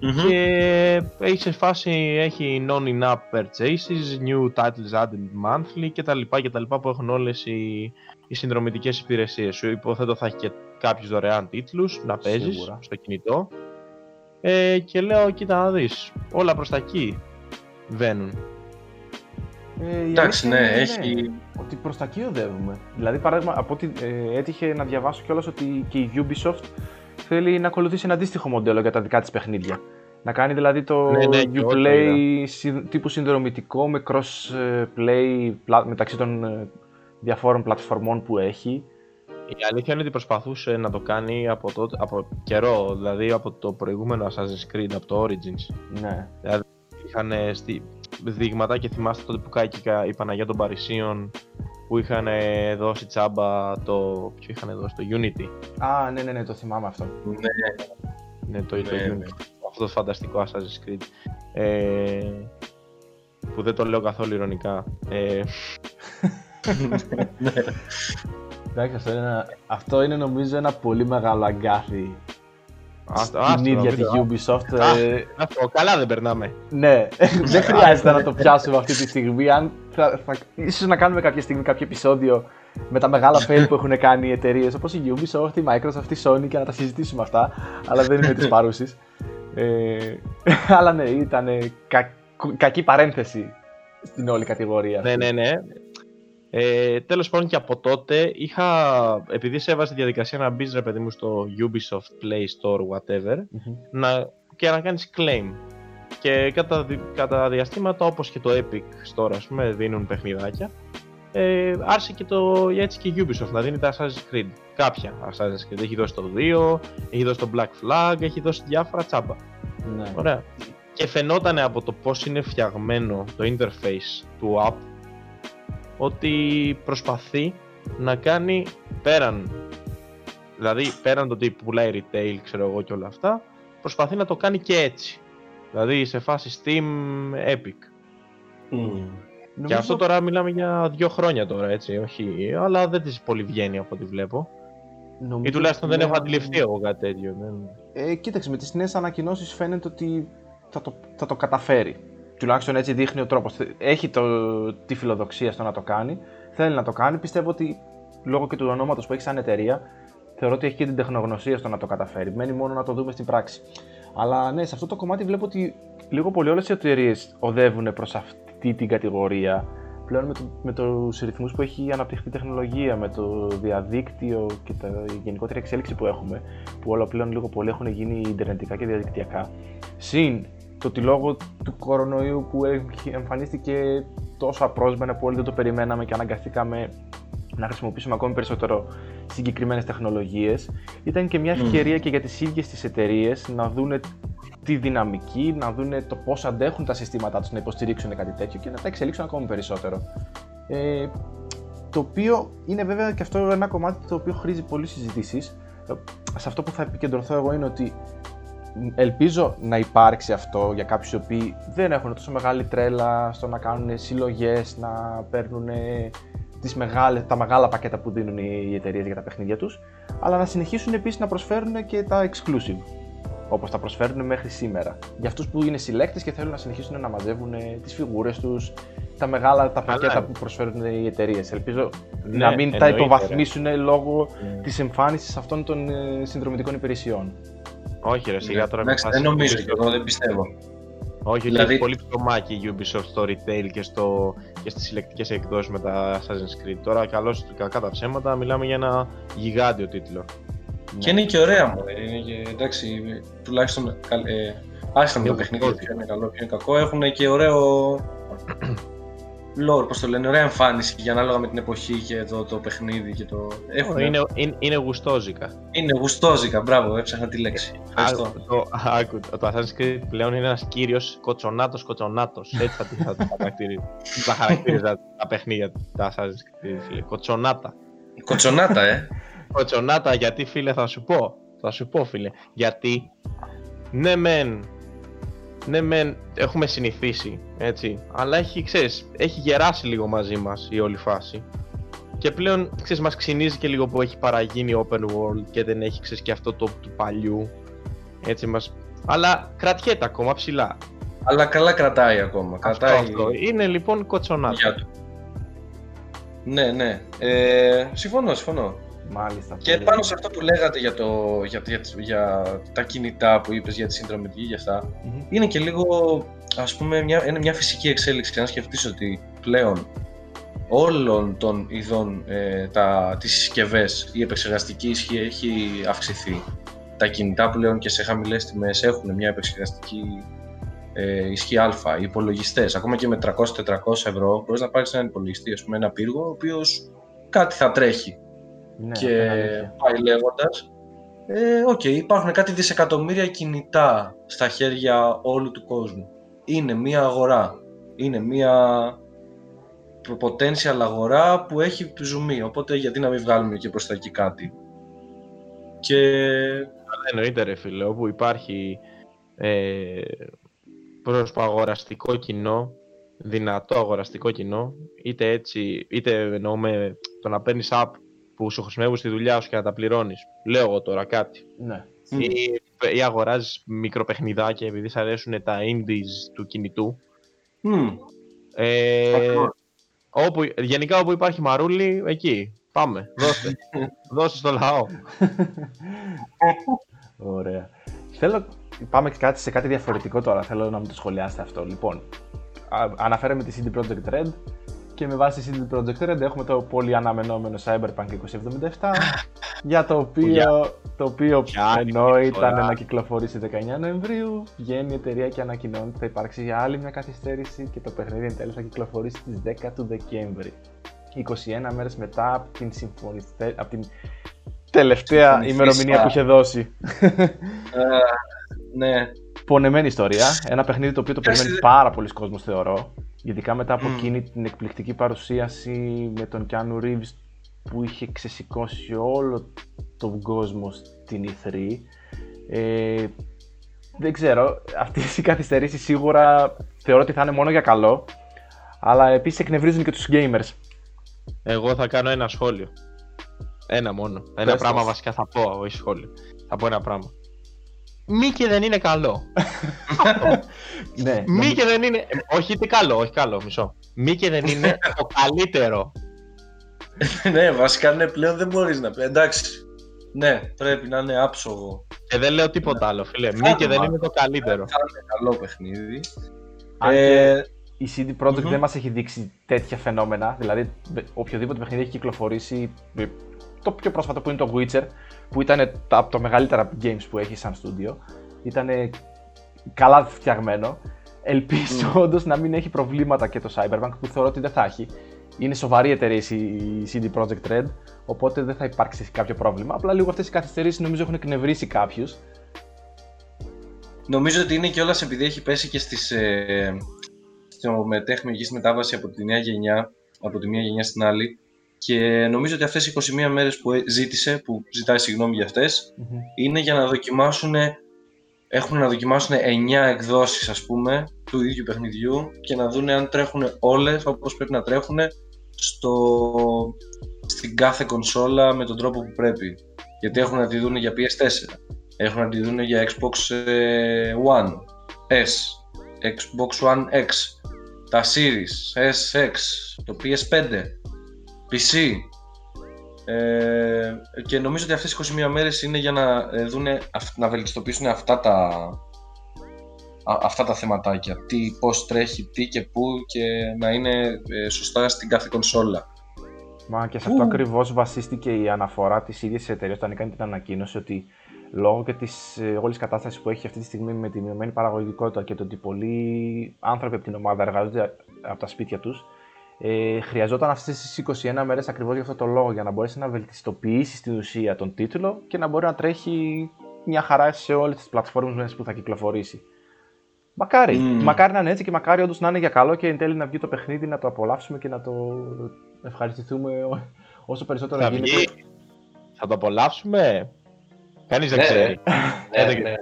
Μμμ. και έχει σε φάση, έχει non-in-app purchases, new titles added monthly και τα λοιπά και τα λοιπά που έχουν όλες οι, οι συνδρομητικές υπηρεσίες σου. Υποθέτω θα έχει και κάποιους δωρεάν τίτλους να παίζεις Σίγουρα. στο κινητό. Ε, και λέω, κοίτα να δεις, όλα προς τα εκεί βαίνουν. Ε, η Εντάξει, αλήθεια ναι, είναι, έχει- Ότι προς τα εκεί οδεύουμε. Δηλαδή, παράδειγμα, από ό,τι ε, έτυχε να διαβάσω κιόλας ότι και η Ubisoft θέλει να ακολουθήσει ένα αντίστοιχο μοντέλο για τα δικά της παιχνίδια. Να κάνει δηλαδή το Ναι, ναι, και εγώ το Uplay συν- τύπου συνδρομητικό με cross-play μεταξύ των ε, διαφόρων πλατφορμών που έχει. Η αλήθεια είναι ότι προσπαθούσε να το κάνει από, τότε, από καιρό, δηλαδή από το προηγούμενο Assassin's Creed, από το Origins. Ναι. είχαν στη... δείγματα και θυμάστε τότε που κάηκε η Παναγία των Παρισίων που είχαν δώσει τσάμπα το. Ποιο είχαν δώσει, το Unity. Α, ναι, ναι, ναι, το θυμάμαι αυτό. Ναι, Ναι, το, το Ναι, Unity. ναι. Αυτό το φανταστικό Assassin's Creed. Ε, που δεν το λέω καθόλου ηρωνικά. Ε, Εντάξει, αυτό είναι, ένα- αυτό είναι νομίζω ένα πολύ μεγάλο αγκάθι άστο, στην άστο, ίδια μην τη το- Ubisoft. Α, ε, αυτό, καλά δεν περνάμε. Ναι, δεν χρειάζεται να το πιάσουμε αυτή τη στιγμή. Αν θα, θα, ίσως να κάνουμε κάποια στιγμή κάποιο επεισόδιο με τα μεγάλα fail που έχουν κάνει οι εταιρείες όπως η Ubisoft, η Microsoft, η Sony και να τα συζητήσουμε αυτά. Αλλά δεν είναι της παρούσης. Ε, αλλά ναι, ήταν κα, κακή παρένθεση στην όλη κατηγορία. Ναι, ναι, ναι. Ε, τέλος πάντων και από τότε είχα, επειδή σε έβαζε τη διαδικασία να μπεις ρε παιδί μου στο Ubisoft Play Store whatever Μμμ. να, και να κάνεις claim. Και κατά, δι- κατά διαστήματα όπως και το Epic Store ας πούμε δίνουν παιχνιδάκια ε, άρχισε και το έτσι και η Ubisoft να δίνει τα Assassin's Creed. Κάποια Assassin's Creed. Έχει δώσει το 2, έχει δώσει το Black Flag, έχει δώσει διάφορα τσάμπα. Ναι. Ωραία. Και φαινόταν από το πώς είναι φτιαγμένο το interface του app ότι προσπαθεί να κάνει πέραν Δηλαδή, πέραν το ότι πουλάει retail, ξέρω εγώ και όλα αυτά, προσπαθεί να το κάνει και έτσι. Δηλαδή, σε φάση Steam, Epic. Και αυτό τώρα μιλάμε για δύο χρόνια τώρα, έτσι, όχι, αλλά δεν της πολύ βγαίνει από ό,τι βλέπω. Νομίζω Ή τουλάχιστον δεν ότι έχω ναι. αντιληφθεί εγώ κάτι τέτοιο. Δεν... Ε, κοίταξε, με τις νέες ανακοινώσεις φαίνεται ότι θα το, θα το καταφέρει. Τουλάχιστον έτσι δείχνει ο τρόπος. Έχει το, τη φιλοδοξία στο να το κάνει. Θέλει να το κάνει. Πιστεύω ότι λόγω και του ονόματος που έχει σαν εταιρεία, θεωρώ ότι έχει και την τεχνογνωσία στο να το καταφέρει. Μένει μόνο να το δούμε στην πράξη. Αλλά ναι, σε αυτό το κομμάτι βλέπω ότι λίγο πολύ όλες οι εταιρείες οδεύουν προς αυτή την κατηγορία. Πλέον με, το, με τους ρυθμούς που έχει αναπτυχθεί η τεχνολογία, με το διαδίκτυο και τα η γενικότερη εξέλιξη που έχουμε, που όλα πλέον λίγο πολύ έχουν γίνει ιντερνετικά και διαδικτυακά. Συν το ότι λόγω του κορονοϊού που έχει- εμφανίστηκε τόσο απρόσμενα που όλοι δεν το περιμέναμε και αναγκαστήκαμε να χρησιμοποιήσουμε ακόμη περισσότερο συγκεκριμένες τεχνολογίες, ήταν και μια Μμμ. ευκαιρία και για τις ίδιες τις εταιρείες να δούνε τη δυναμική, να δούνε το πώς αντέχουν τα συστήματά τους να υποστηρίξουν κάτι τέτοιο και να τα εξελίξουν ακόμη περισσότερο. Ε, το οποίο είναι βέβαια και αυτό ένα κομμάτι το οποίο χρήζει πολύ συζητήσεις. Ε, Σε αυτό που θα επικεντρωθώ εγώ είναι ότι ελπίζω να υπάρξει αυτό για κάποιους οι οποίοι δεν έχουν τόσο μεγάλη τρέλα στο να κάνουν συλλογές, να παίρνουν τις μεγάλες, τα μεγάλα πακέτα που δίνουν οι εταιρείες για τα παιχνίδια τους, αλλά να συνεχίσουν επίσης να προσφέρουν και τα exclusive, όπως τα προσφέρουν μέχρι σήμερα. Για αυτούς που είναι συλλέκτες και θέλουν να συνεχίσουν να μαζεύουν τις φιγούρες τους, τα μεγάλα τα Καλά. πακέτα που προσφέρουν οι εταιρείες. Ελπίζω Ναι, να μην τα εννοείται, υποβαθμίσουν λόγω ρε. της εμφάνισης αυτών των ε, συνδρομητικών υπηρεσιών. Όχι, ρε, σιγά τώρα. Ναι, Εντάξει, μην δεν πας- νομίζω και εγώ δεν πιστεύω. Όχι, Δηλαδή- δηλαδή... έχει πολύ ψωμάκι η Ubisoft στο retail και, στο... και στις συλλεκτικές εκδόσεις με τα Assassin's Creed. Τώρα, καλώς κακά τα ψέματα, μιλάμε για ένα γιγάντιο τίτλο. Και είναι και ωραία μου. Είναι και, εντάξει, τουλάχιστον. καλ- Ε, άσχετα με το Είναι παιχνίδι, γουστόζι. ποιο είναι καλό, ποιο είναι κακό. Έχουν και ωραίο. lore, πώς το λένε, ωραία εμφάνιση για ανάλογα με την εποχή και το, το παιχνίδι και το. Έχουν, Είναι, είναι, είναι γουστόζικα. είναι γουστόζικα, μπράβο, έψαχνα τη λέξη. Ευχαριστώ. Α, το, άκου, το Assassin's Creed πλέον είναι ένας κύριος κοτσονάτος κοτσονάτος. Έτσι θα, θα, θα, χαρακτηρίζει- θα χαρακτήριζα τα παιχνίδια τα Assassin's Creed, φίλε. Κοτσονάτα. Κοτσονάτα, ε. Κοτσονάτα, γιατί φίλε θα σου πω. Θα σου πω φίλε. Γιατί ναι μεν, ναι μεν έχουμε συνηθίσει, έτσι. Αλλά έχει, ξέρεις, έχει γεράσει λίγο μαζί μας η όλη φάση. Και πλέον, ξέρεις, μας ξυνίζει και λίγο που έχει παραγίνει open world και δεν έχει, ξέρεις, και αυτό το του παλιού. Έτσι μας... Αλλά κρατιέται ακόμα ψηλά. Αλλά καλά κρατάει ακόμα. Αυτό, Κρατάει αυτό. Είναι λοιπόν κοτσονάτα. για του. Ναι, ναι. Ε, συμφωνώ, συμφωνώ. Μάλιστα. Και πολύ. πάνω σε αυτό που λέγατε για, το, για, για, για τα κινητά που είπες για τη συνδρομητική για αυτά, Μμμ. είναι και λίγο, ας πούμε, μια, είναι μια φυσική εξέλιξη. Αν σκεφτείς ότι πλέον όλων των ειδών ε, τα, τις συσκευές, η επεξεργαστική ισχύ έχει αυξηθεί. Τα κινητά πλέον και σε χαμηλές τιμές έχουν μια επεξεργαστική ε, ισχύ α. Οι υπολογιστές, ακόμα και με 300-400 ευρώ, μπορείς να πάρεις έναν υπολογιστή, ας πούμε, ένα πύργο, ο οποίος κάτι θα τρέχει Ναι, και αυτό είναι αλήθεια. πάει λέγοντας. Ε, οκ, υπάρχουν κάτι δισεκατομμύρια κινητά στα χέρια όλου του κόσμου. Είναι μία αγορά. Είναι μία potential αγορά που έχει ζουμί. Οπότε γιατί να μην βγάλουμε και προς τα εκεί κάτι. Και Εννοείται ρε φίλε, όπου υπάρχει ε, προσπαγοραστικό κοινό, δυνατό αγοραστικό κοινό, είτε έτσι, είτε εννοούμε το να παίρνεις app που σου χρησιμεύουν στη δουλειά σου και να τα πληρώνεις. Λέω εγώ τώρα κάτι. Ναι. Μμ. Ή, ή αγοράζεις μικροπαιχνιδάκια επειδή σ' αρέσουν τα indies του κινητού. μ, Ε, Ακριβώς. όπου, γενικά όπου υπάρχει μαρούλι, εκεί. Πάμε, δώστε. δώστε στο λαό. Ωραία. Θέλω, πάμε και κάτι σε κάτι διαφορετικό τώρα, θέλω να μου το σχολιάσετε αυτό. Λοιπόν, α- αναφέραμε τη CD Projekt Red και με βάση τη CD Projekt Red έχουμε το πολύ αναμενόμενο Cyberpunk 2077 για το οποίο, Για- το οποίο για άλλη ενώ μια ήταν φορά. να κυκλοφορήσει 19 Νοεμβρίου βγαίνει η εταιρεία και ανακοινώνει ότι θα υπάρξει για άλλη μια καθυστέρηση και το παιχνίδι εν τέλει θα κυκλοφορήσει στις 10 του Δεκέμβρη. 21 μέρες μετά από την, συμφωνηστε... από την τελευταία Συμφωνηθήσα. ημερομηνία που είχε δώσει. ε, ναι, Πονεμένη ιστορία. Ένα παιχνίδι το οποίο το Εντάξει, περιμένει δε- πάρα πολλοί κόσμος θεωρώ. Ειδικά μετά από Μμμ. εκείνη την εκπληκτική παρουσίαση με τον Keanu Reeves που είχε ξεσηκώσει όλο τον κόσμο στην E3. Ε, δεν ξέρω, αυτές οι καθυστερήσεις σίγουρα θεωρώ ότι θα είναι μόνο για καλό, αλλά επίσης εκνευρίζουν και τους gamers. Εγώ θα κάνω ένα σχόλιο. Ένα μόνο. Ένα Πες πράγμα μας. βασικά θα πω, όχι σχόλιο. Θα πω ένα πράγμα. Μη και δεν είναι καλό. ναι, Μη και δεν είναι. ε, Όχι, τι καλό, όχι καλό, μισό. Μη και δεν είναι το καλύτερο. ναι, βασικά ναι, πλέον δεν μπορείς να πει. Εντάξει, ναι, πρέπει να είναι άψογο. Και δεν λέω τίποτα άλλο, φίλε. Μη και δεν είναι το καλύτερο. Θα είναι καλό παιχνίδι. Αν Ε, η CD Projekt μμμ. δεν μας έχει δείξει τέτοια φαινόμενα, δηλαδή βε- οποιοδήποτε παιχνίδι έχει κυκλοφορήσει, ε, το πιο πρόσφατο που είναι το Witcher, που ήταν τα, από τα μεγαλύτερα games που έχει σαν στούντιο, ήταν καλά φτιαγμένο. Ελπίζω Μμ. όντως να μην έχει προβλήματα και το Cyberpunk που θεωρώ ότι δεν θα έχει. Είναι σοβαρή εταιρεία η η CD Projekt Red, οπότε δεν θα υπάρξει κάποιο πρόβλημα. Απλά λίγο αυτές οι καθυστερήσεις νομίζω έχουν εκνευρίσει κάποιους. Νομίζω ότι είναι κιόλας επειδή έχει πέσει και στις, ε, στο με τεχνολογική μετάβαση από τη νέα γενιά, από τη μία γενιά στην άλλη. Και νομίζω ότι αυτές οι 21 μέρες που ε- ζήτησε, που ζητάει συγγνώμη για αυτές, είναι για να δοκιμάσουν, έχουν να δοκιμάσουν 9 εκδόσεις ας πούμε του ίδιου παιχνιδιού και να δουν αν τρέχουν όλες όπως πρέπει να τρέχουν στο, στην κάθε κονσόλα με τον τρόπο που πρέπει. Γιατί έχουν να τη δουν για PS4, έχουν να τη δουν για Xbox ε, One S, Xbox One X, τα Series, SX, το PS5, PC, ε, και νομίζω ότι αυτές οι 21 μέρες είναι για να, ε, δούνε, αυ- να βελτιστοποιήσουν αυτά τα, α- αυτά τα θεματάκια. Τι, πώς τρέχει, τι και πού και να είναι ε, σωστά στην κάθε κονσόλα. Μα και σε αυτό Ου. ακριβώς βασίστηκε η αναφορά της ίδιας εταιρείας όταν έκανε την ανακοίνωση ότι λόγω και της όλης κατάστασης που έχει αυτή τη στιγμή με τη μειωμένη παραγωγικότητα και το ότι πολλοί άνθρωποι από την ομάδα εργάζονται από τα σπίτια τους, ε, χρειαζόταν αυτές τις 21 μέρες ακριβώς για αυτό το λόγο, για να μπορέσει να βελτιστοποιήσει στην ουσία τον τίτλο και να μπορεί να τρέχει μια χαρά σε όλες τις πλατφόρμες που θα κυκλοφορήσει. Μακάρι, Μμμ. μακάρι να είναι έτσι και μακάρι όντως να είναι για καλό και εν τέλει να βγει το παιχνίδι, να το απολαύσουμε και να το ευχαριστηθούμε ό- όσο περισσότερο Θα γίνεται. βγει. Θα το απολαύσουμε. Κανείς δεν Ναι, ξέρει. Ναι, δεν- ναι.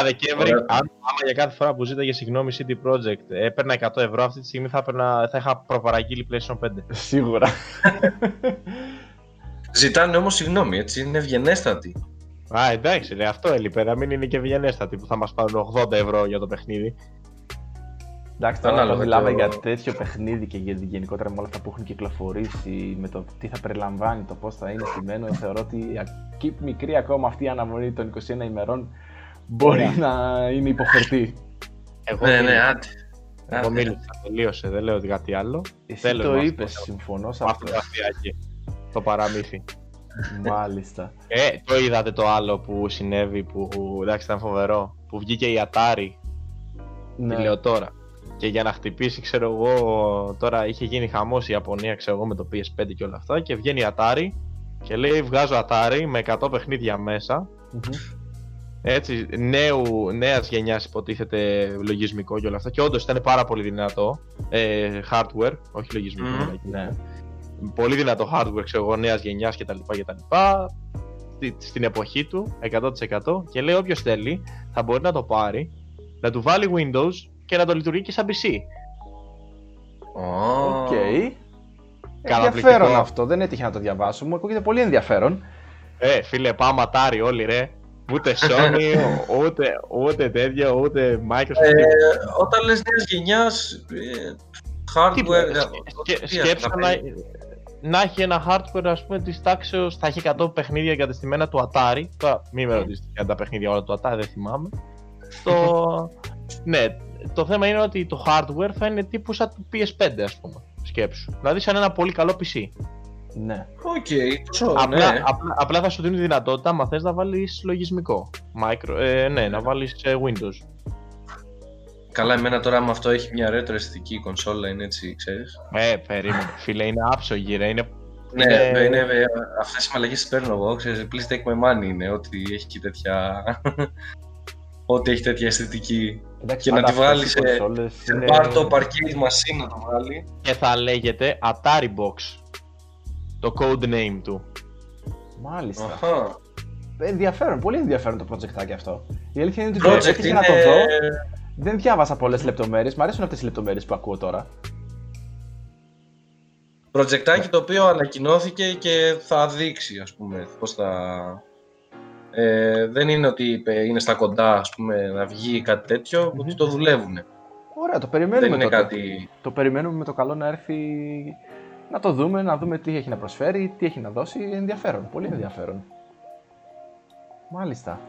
10 Δεκέμβρη, Ωραία. αν άμα για κάθε φορά που ζήταγε συγγνώμη CD Projekt έπαιρνα 100 ευρώ, αυτή τη στιγμή θα, έπαιρνα, θα είχα προπαραγγείλει PlayStation 5. Σίγουρα. Ζητάνε όμως συγγνώμη, έτσι, είναι ευγενέστατοι. Α, εντάξει, λέει, αυτό έλειπε. Να μην είναι και ευγενέστατοι που θα μας πάρουν 80 ευρώ για το παιχνίδι. Εντάξει, τώρα Ανάλογα όταν μιλάμε το- για τέτοιο παιχνίδι και για γενικότερα με όλα αυτά που έχουν κυκλοφορήσει, με το τι θα περιλαμβάνει, το πώς θα είναι στημένο, θεωρώ ότι ακ- μικρή ακόμα αυτή η αναμονή των 21 ημερών μπορεί να είναι υποφερτή. Εγώ Ναι, ναι, μίλησα. άντε. Εγώ Άντε. μίλησα, τελείωσε, δεν λέω κάτι άλλο. Εσύ Τέλος το με είπες, αυτό. συμφωνώ σε Με αυτός. αυτό το αστείακι. Το παραμύθι. Μάλιστα. Ε, το είδατε το άλλο που συνέβη που εντάξει ήταν φοβερό. Που βγήκε η Atari, Ναι. τη λέω τώρα. Και για να χτυπήσει, ξέρω εγώ, τώρα είχε γίνει χαμός η Ιαπωνία, ξέρω εγώ, με το PS5 και όλα αυτά. Και βγαίνει η Atari και λέει: Βγάζω Atari με 100 παιχνίδια μέσα. Μμμ. Έτσι, νέου, νέας γενιάς υποτίθεται λογισμικό και όλα αυτά. Και όντως ήταν πάρα πολύ δυνατό. Ε, hardware, όχι λογισμικό. Μμμ. μαλάκι. Ναι. Πολύ δυνατό hardware, ξέρω εγώ, νέας γενιάς κτλ. κτλ. Στη- Στην εποχή του, 100% και λέει όποιος θέλει θα μπορεί να το πάρει, να του βάλει Windows και να το λειτουργεί και σαν PC. Ω. Οκ. Καταπληκτικό. Ενδιαφέρον αυτό, δεν έτυχε να το διαβάσω. Μου ακούγεται πολύ ενδιαφέρον. Ε, φίλε, πάμε Atari όλοι ρε. Ούτε Sony, ούτε, ούτε τέτοιο, ούτε Microsoft. Ε, όταν λες νέας γενιάς, ε, hardware... Τίποτα. ε, Σκε- τι Σκέψου θα να, παίζει. να έχει ένα hardware ας πούμε της τάξεως, θα έχει 100 παιχνίδια εγκατεστημένα του Atari. Τώρα μην με ρωτήσετε για τα παιχνίδια όλα του Atari, δεν θυμάμαι. Το... ναι, το θέμα είναι ότι το hardware θα είναι τύπου σαν του PS5 ας πούμε. Σκέψου. Δηλαδή σαν ένα πολύ καλό PC. Ναι. Οκ, τόσο, απλά, ναι. απλά, απλά θα σου δίνει τη δυνατότητα, άμα θες να βάλεις λογισμικό. Micro, ε, ναι, να βάλεις ε, Windows. Καλά, εμένα τώρα με αυτό έχει μια retro αισθητική κονσόλα, είναι έτσι, ξέρεις. Ε, περίμενε. Φίλε, είναι άψογη ρε. Είναι... Ναι, Είναι- ναι, ναι, ναι, αυτές οι μαλλαγές τις παίρνω εγώ, ξέρεις, please take my money είναι, ότι έχει τέτοια... Ό,τι έχει τέτοια αισθητική. Εντάξει, Και να πάντα τη αυτές βάλεις οι σε- κονσόλες Σε είναι- πάρ το arcade machine να το βγάλει. Και θα λέγεται Atari Box. Το code name του. Μάλιστα. Αχα. Ενδιαφέρον, πολύ ενδιαφέρον το project αυτό. Η αλήθεια είναι ότι Project έτυχε είναι... να το δω. Δεν διάβασα πολλές λεπτομέρειες. Μ' αρέσουν αυτές οι λεπτομέρειες που ακούω τώρα. Προτζεκτάκι το οποίο ανακοινώθηκε και θα δείξει, ας πούμε, πώς θα... Ε, δεν είναι ότι είπε, είναι στα κοντά, ας πούμε, να βγει κάτι τέτοιο, ότι το δουλεύουν. Ωραία, το περιμένουμε Δεν είναι τότε. κάτι... Το περιμένουμε με το καλό να έρθει να το δούμε, να δούμε τι έχει να προσφέρει, τι έχει να δώσει. Ενδιαφέρον, πολύ ενδιαφέρον. Μάλιστα.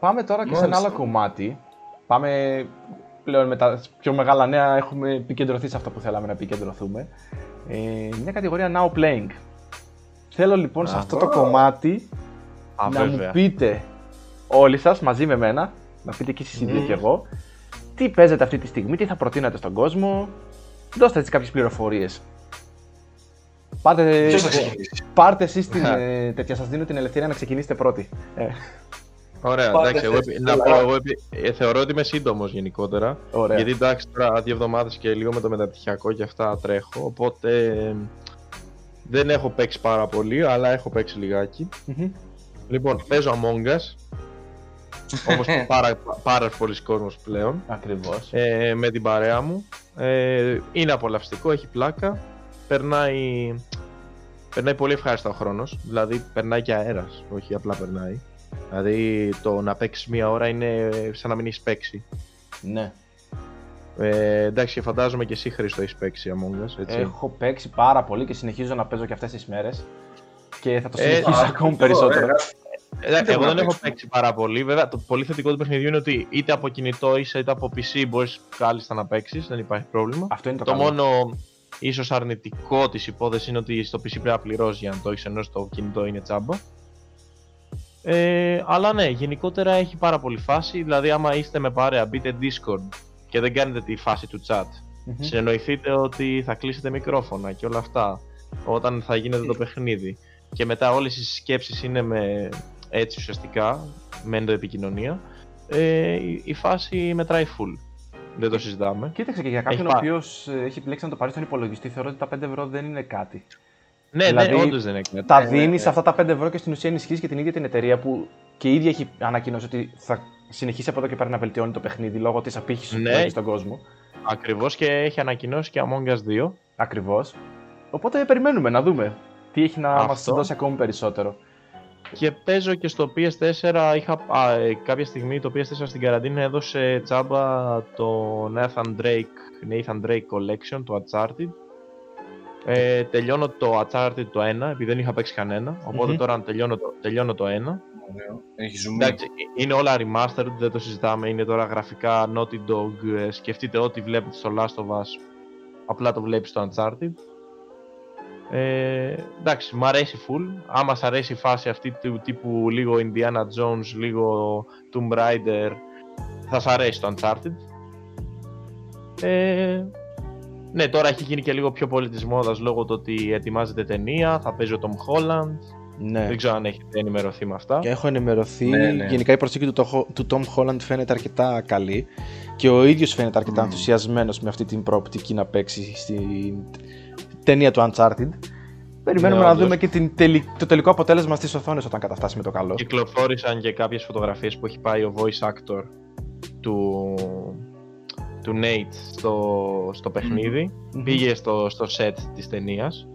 Πάμε τώρα και σε ένα Μάλιστα. άλλο κομμάτι. Πάμε πλέον με τα πιο μεγάλα νέα, έχουμε επικεντρωθεί σε αυτό που θέλαμε να επικεντρωθούμε. Ε, μια κατηγορία Now Playing. Θέλω λοιπόν σε Α, αυτό το κομμάτι Α, να μου βέβαια. πείτε όλοι σας μαζί με μένα, να πείτε και εσείς οι δύο Μμμ. και εγώ, τι παίζετε αυτή τη στιγμή, τι θα προτείνατε στον κόσμο, δώστε έτσι κάποιες πληροφορίες. Πάτε, Ποιος θα ξεκινήσει; πάρτε εσείς την ε, τέτοια, σας δίνω την ελευθερία να ξεκινήσετε πρώτοι. Ε, Ωραία, Πάρτε εντάξει, εγώ, θέση. να πω, εγώ επει- ε, θεωρώ ότι είμαι σύντομος γενικότερα. ωραία. Γιατί εντάξει, τώρα δύο εβδομάδες και λίγο με το μεταπτυχιακό και αυτά τρέχω. Οπότε ε, δεν έχω παίξει πάρα πολύ, αλλά έχω παίξει λιγάκι. Μμμ. Λοιπόν, παίζω Among Us. Όπως πάρα, πάρα πολλοί κόσμος πλέον. Ακριβώς. Ε, με την παρέα μου. Ε, είναι απολαυστικό, έχει πλάκα. Περνάει, περνάει πολύ ευχάριστα ο χρόνος. Δηλαδή περνάει και αέρας, όχι απλά περνάει. Δηλαδή το να παίξεις μία ώρα είναι σαν να μην έχεις παίξει. Ναι. Ε, εντάξει, και φαντάζομαι και εσύ Χρήστο έχεις παίξει Among Us, έτσι. Έχω παίξει πάρα πολύ και συνεχίζω να παίζω και αυτές τις μέρες. Και θα το Ε, συνεχίσω α, ακόμη περισσότερο. Ε, δεν εγώ μπορώ δεν να έχω παίξω. παίξει πάρα πολύ. Βέβαια, το πολύ θετικό του παιχνιδιού είναι ότι είτε από κινητό είσαι είτε από PC μπορείς κάλλιστα να παίξεις, δεν υπάρχει πρόβλημα. Αυτό είναι το, Το καλό. μόνο ίσως αρνητικό της υπόθεσης είναι ότι στο PC πρέπει να πληρώσει για να το έχεις ενώ στο κινητό είναι τσάμπα. Ε, αλλά ναι, γενικότερα έχει πάρα πολύ φάση. Δηλαδή, άμα είστε με παρέα, μπείτε Discord και δεν κάνετε τη φάση του chat, Μμμ. συνεννοηθείτε ότι θα κλείσετε μικρόφωνα και όλα αυτά όταν θα γίνεται το παιχνίδι. Και μετά όλες οι σκέψεις είναι με έτσι ουσιαστικά, με ενδοεπικοινωνία. Ε, η, η φάση μετράει full. Δεν το συζητάμε. Κοίταξε και για κάποιον ο πά- οποίος έχει επιλέξει να το πάρει στον υπολογιστή, θεωρώ ότι τα 5 ευρώ δεν είναι κάτι. Ναι, Δηλαδή, ναι, όντως δεν είναι κάτι. Τα ναι, δίνεις ναι. αυτά τα 5 ευρώ και στην ουσία ενισχύεις και την ίδια την εταιρεία που και η ίδια έχει ανακοινώσει ότι θα συνεχίσει από εδώ και πέρα να βελτιώνει το παιχνίδι λόγω της απήχησης Ναι. που έχει στον κόσμο. Ακριβώς και έχει ανακοινώσει και Among Us 2. Ακριβώς. Οπότε περιμένουμε να δούμε τι έχει να μας Αυτό. δώσει ακόμη περισσότερο. Και παίζω και στο PS4, είχα, α, ε, κάποια στιγμή το PS4 στην καραντίνα έδωσε τσάμπα το Nathan Drake, Nathan Drake Collection, το Uncharted. Ε, τελειώνω το Uncharted το 1, επειδή δεν είχα παίξει κανένα, οπότε Μμμ. τώρα τελειώνω το, τελειώνω το 1. Ωραίο. Έχεις zoom. Εντάξει, ε, είναι όλα remastered, δεν το συζητάμε, είναι τώρα γραφικά Naughty Dog, ε, σκεφτείτε ό,τι βλέπετε στο Last of Us, απλά το βλέπεις στο Uncharted. Ε, εντάξει, μ' αρέσει full. Άμα σ' αρέσει η φάση αυτή του τύπου λίγο Indiana Jones, λίγο Tomb Raider, θα σ' αρέσει το Uncharted. Ε, ναι, τώρα έχει γίνει και λίγο πιο πολύ της μόδας λόγω του ότι ετοιμάζεται ταινία, θα παίζει ο Tom Holland. Ναι. Δεν ξέρω αν έχετε ενημερωθεί με αυτά. Και έχω ενημερωθεί. Ναι, ναι. Γενικά η προσήκη του, το- του Tom Holland φαίνεται αρκετά καλή και ο ίδιος φαίνεται αρκετά Μμμ. ενθουσιασμένος με αυτή την προοπτική να παίξει στην ταινία του Uncharted. Περιμένουμε Ναι, να όντως. δούμε και την τελι- το τελικό αποτέλεσμα στις οθόνες όταν καταφτάσει με το καλό. Κυκλοφόρησαν και κάποιες φωτογραφίες που έχει πάει ο voice actor του, του Nate στο, στο παιχνίδι. Μμμ. Πήγε στο, στο set της ταινίας.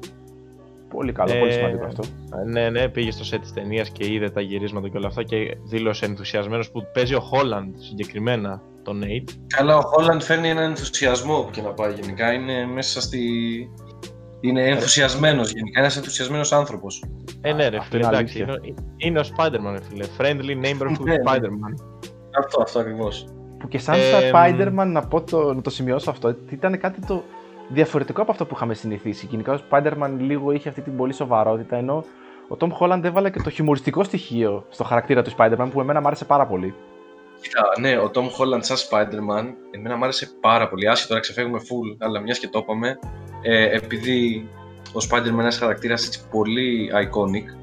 Πολύ καλό, πολύ Ε, σημαντικό αυτό. Ε, Ναι, ναι, πήγε στο set της ταινίας και είδε τα γυρίσματα και όλα αυτά και δήλωσε ενθουσιασμένος που παίζει ο Holland συγκεκριμένα, τον Nate. Καλά, ο Holland φέρνει έναν ενθουσιασμό όπου και να πάει γενικά. Είναι μέσα στη. Είναι ενθουσιασμένος γενικά. Ένας ενθουσιασμένος άνθρωπος. Ε, ναι, ρε αυτό φίλε, είναι εντάξει. αλήθεια. Είναι, είναι ο Spider-Man, ρε φίλε. Friendly neighborhood Ναι, ναι. Spider-Man. Αυτό, αυτό ακριβώς. Που και σαν Ε, Spider-Man, να, πω το, να το σημειώσω αυτό, ότι ήταν κάτι το διαφορετικό από αυτό που είχαμε συνηθίσει. Γενικά ο Spider-Man λίγο είχε αυτή την πολύ σοβαρότητα, ενώ ο Tom Holland έβαλε και το χιουμοριστικό στοιχείο στο χαρακτήρα του Spider-Man που εμένα μου άρεσε πάρα πολύ. Κοίτα, ναι, ο Tom Holland σαν Spider-Man εμένα μου άρεσε πάρα πολύ. Άσχετο τώρα ξεφεύγουμε full, αλλά μιας και το είπαμε. Ε, επειδή ο Spider-Man είναι ένας χαρακτήρας έτσι πολύ iconic.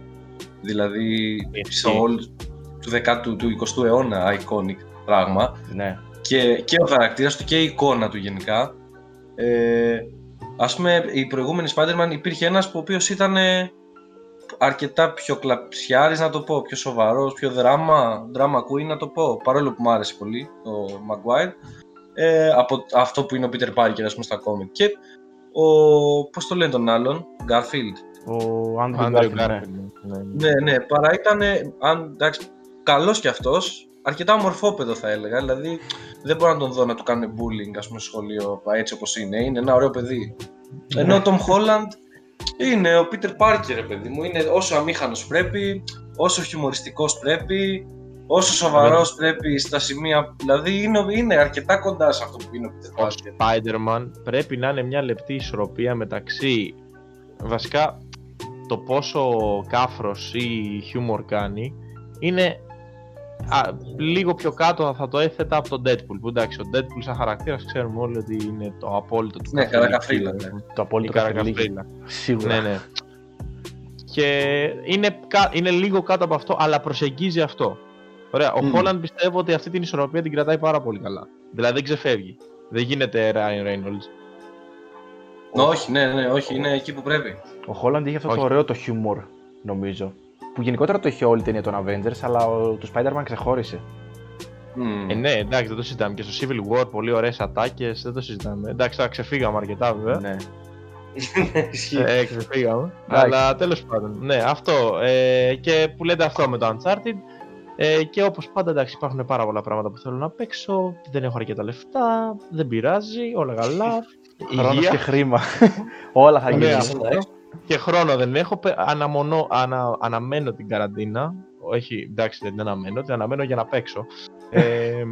Δηλαδή, Ισχύει. στο όλο του 10ου, του 20ου αιώνα iconic πράγμα. Ναι. και, και ο χαρακτήρας του και η εικόνα του γενικά. Ε, ας πούμε, η προηγούμενη Spider-Man υπήρχε ένας που ο οποίος ήταν ε, αρκετά πιο κλαψιάρης να το πω, πιο σοβαρός, πιο δράμα, drama queen να το πω, παρόλο που μου άρεσε πολύ το Maguire, ε, από αυτό που είναι ο Peter Parker ας πούμε στα κόμικ. Και ο, πώς το λένε τον άλλον, Garfield. Ο Andrew Andrew Garfield, ναι. Garfield, ναι. Ναι, ναι, παρά ήταν, αν, εντάξει, καλός κι αυτός, αρκετά ομορφόπεδο θα έλεγα, δηλαδή δεν μπορώ να τον δω να του κάνουν bullying ας πούμε στο σχολείο έτσι όπως είναι, είναι ένα ωραίο παιδί. Ενώ ο Tom Holland είναι ο Peter Parker, ρε παιδί μου. Είναι όσο αμήχανος πρέπει, όσο χιουμοριστικός πρέπει, όσο σοβαρός πρέπει στα σημεία. Δηλαδή είναι, είναι αρκετά κοντά σε αυτό που είναι ο Peter Ο Parker. Spider-Man πρέπει να είναι μια λεπτή ισορροπία μεταξύ βασικά το πόσο κάφρος ή χιούμορ κάνει είναι α, λίγο πιο κάτω θα το έθετα από τον Deadpool που εντάξει ο Deadpool σαν χαρακτήρας ξέρουμε όλοι ότι είναι το απόλυτο του Ναι, καφελίκι, καρακαφρίλα, δηλαδή. ναι. Το Η απόλυτο καφελίκι. καρακαφρίλα. Σίγουρα. Ναι, ναι. Και είναι, κα- είναι λίγο κάτω από αυτό, αλλά προσεγγίζει αυτό. Ωραία. Ο Μμμ. Χόλαντ πιστεύω ότι αυτή την ισορροπία την κρατάει πάρα πολύ καλά. Δηλαδή δεν ξεφεύγει. Δεν γίνεται Ryan Reynolds. Ναι, όχι, ναι, ναι, όχι, είναι εκεί που πρέπει. Ο Χόλαντ είχε αυτό Όχι. το ωραίο το χιούμορ, νομίζω. Που γενικότερα το είχε όλη η ταινία των Avengers, αλλά ο, το Spider-Man ξεχώρισε. Μμμ. Ε, ναι, εντάξει, δεν το συζητάμε. Και στο Civil War πολύ ωραίες ατάκες, δεν το συζητάμε. Εντάξει, τώρα ξεφύγαμε αρκετά βέβαια. Ναι. Ισχύει. Ε, ξεφύγαμε. Εντάξει. Αλλά τέλος πάντων. Ναι, αυτό. Ε, και που λέτε αυτό με το Uncharted. Ε, και όπως πάντα, εντάξει, υπάρχουν πάρα πολλά πράγματα που θέλω να παίξω. Δεν έχω αρκετά λεφτά. Δεν πειράζει. Όλα καλά. Χρόνος Υγεία. και χρήμα. Όλα θα Ναι, γίνουν. αυτό. εντάξει. Και χρόνο δεν έχω. Πε- Αναμονώ, ανα, αναμένω την καραντίνα. Όχι, εντάξει, δεν την αναμένω. Την αναμένω για να παίξω. Ε,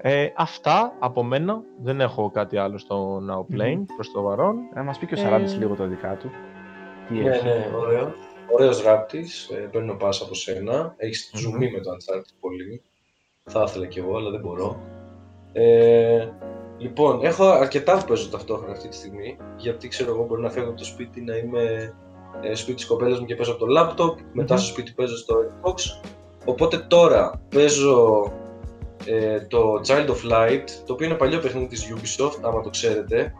ε, αυτά από μένα. Δεν έχω κάτι άλλο στο Now Playing προς το παρόν. Να μας πει και ο Ε, Σαράντης λίγο τα δικά του. Τι Ναι, έχει. ναι, ωραίο. Ωραίος ράπτης, ε, παίρνω πάσα από σένα. Έχεις Μμμ. ζουμί με το Uncharted πολύ. Θα ήθελα κι εγώ, αλλά δεν μπορώ. Ε, λοιπόν, έχω αρκετά που παίζω ταυτόχρονα αυτή τη στιγμή. Γιατί ξέρω εγώ μπορεί να φεύγω από το σπίτι να είμαι ε, σπίτι της κοπέλας μου και παίζω από το laptop. Μετά Μμμ. στο σπίτι παίζω στο Xbox. Οπότε τώρα παίζω ε, το Child of Light, το οποίο είναι παλιό παιχνίδι της Ubisoft, άμα το ξέρετε.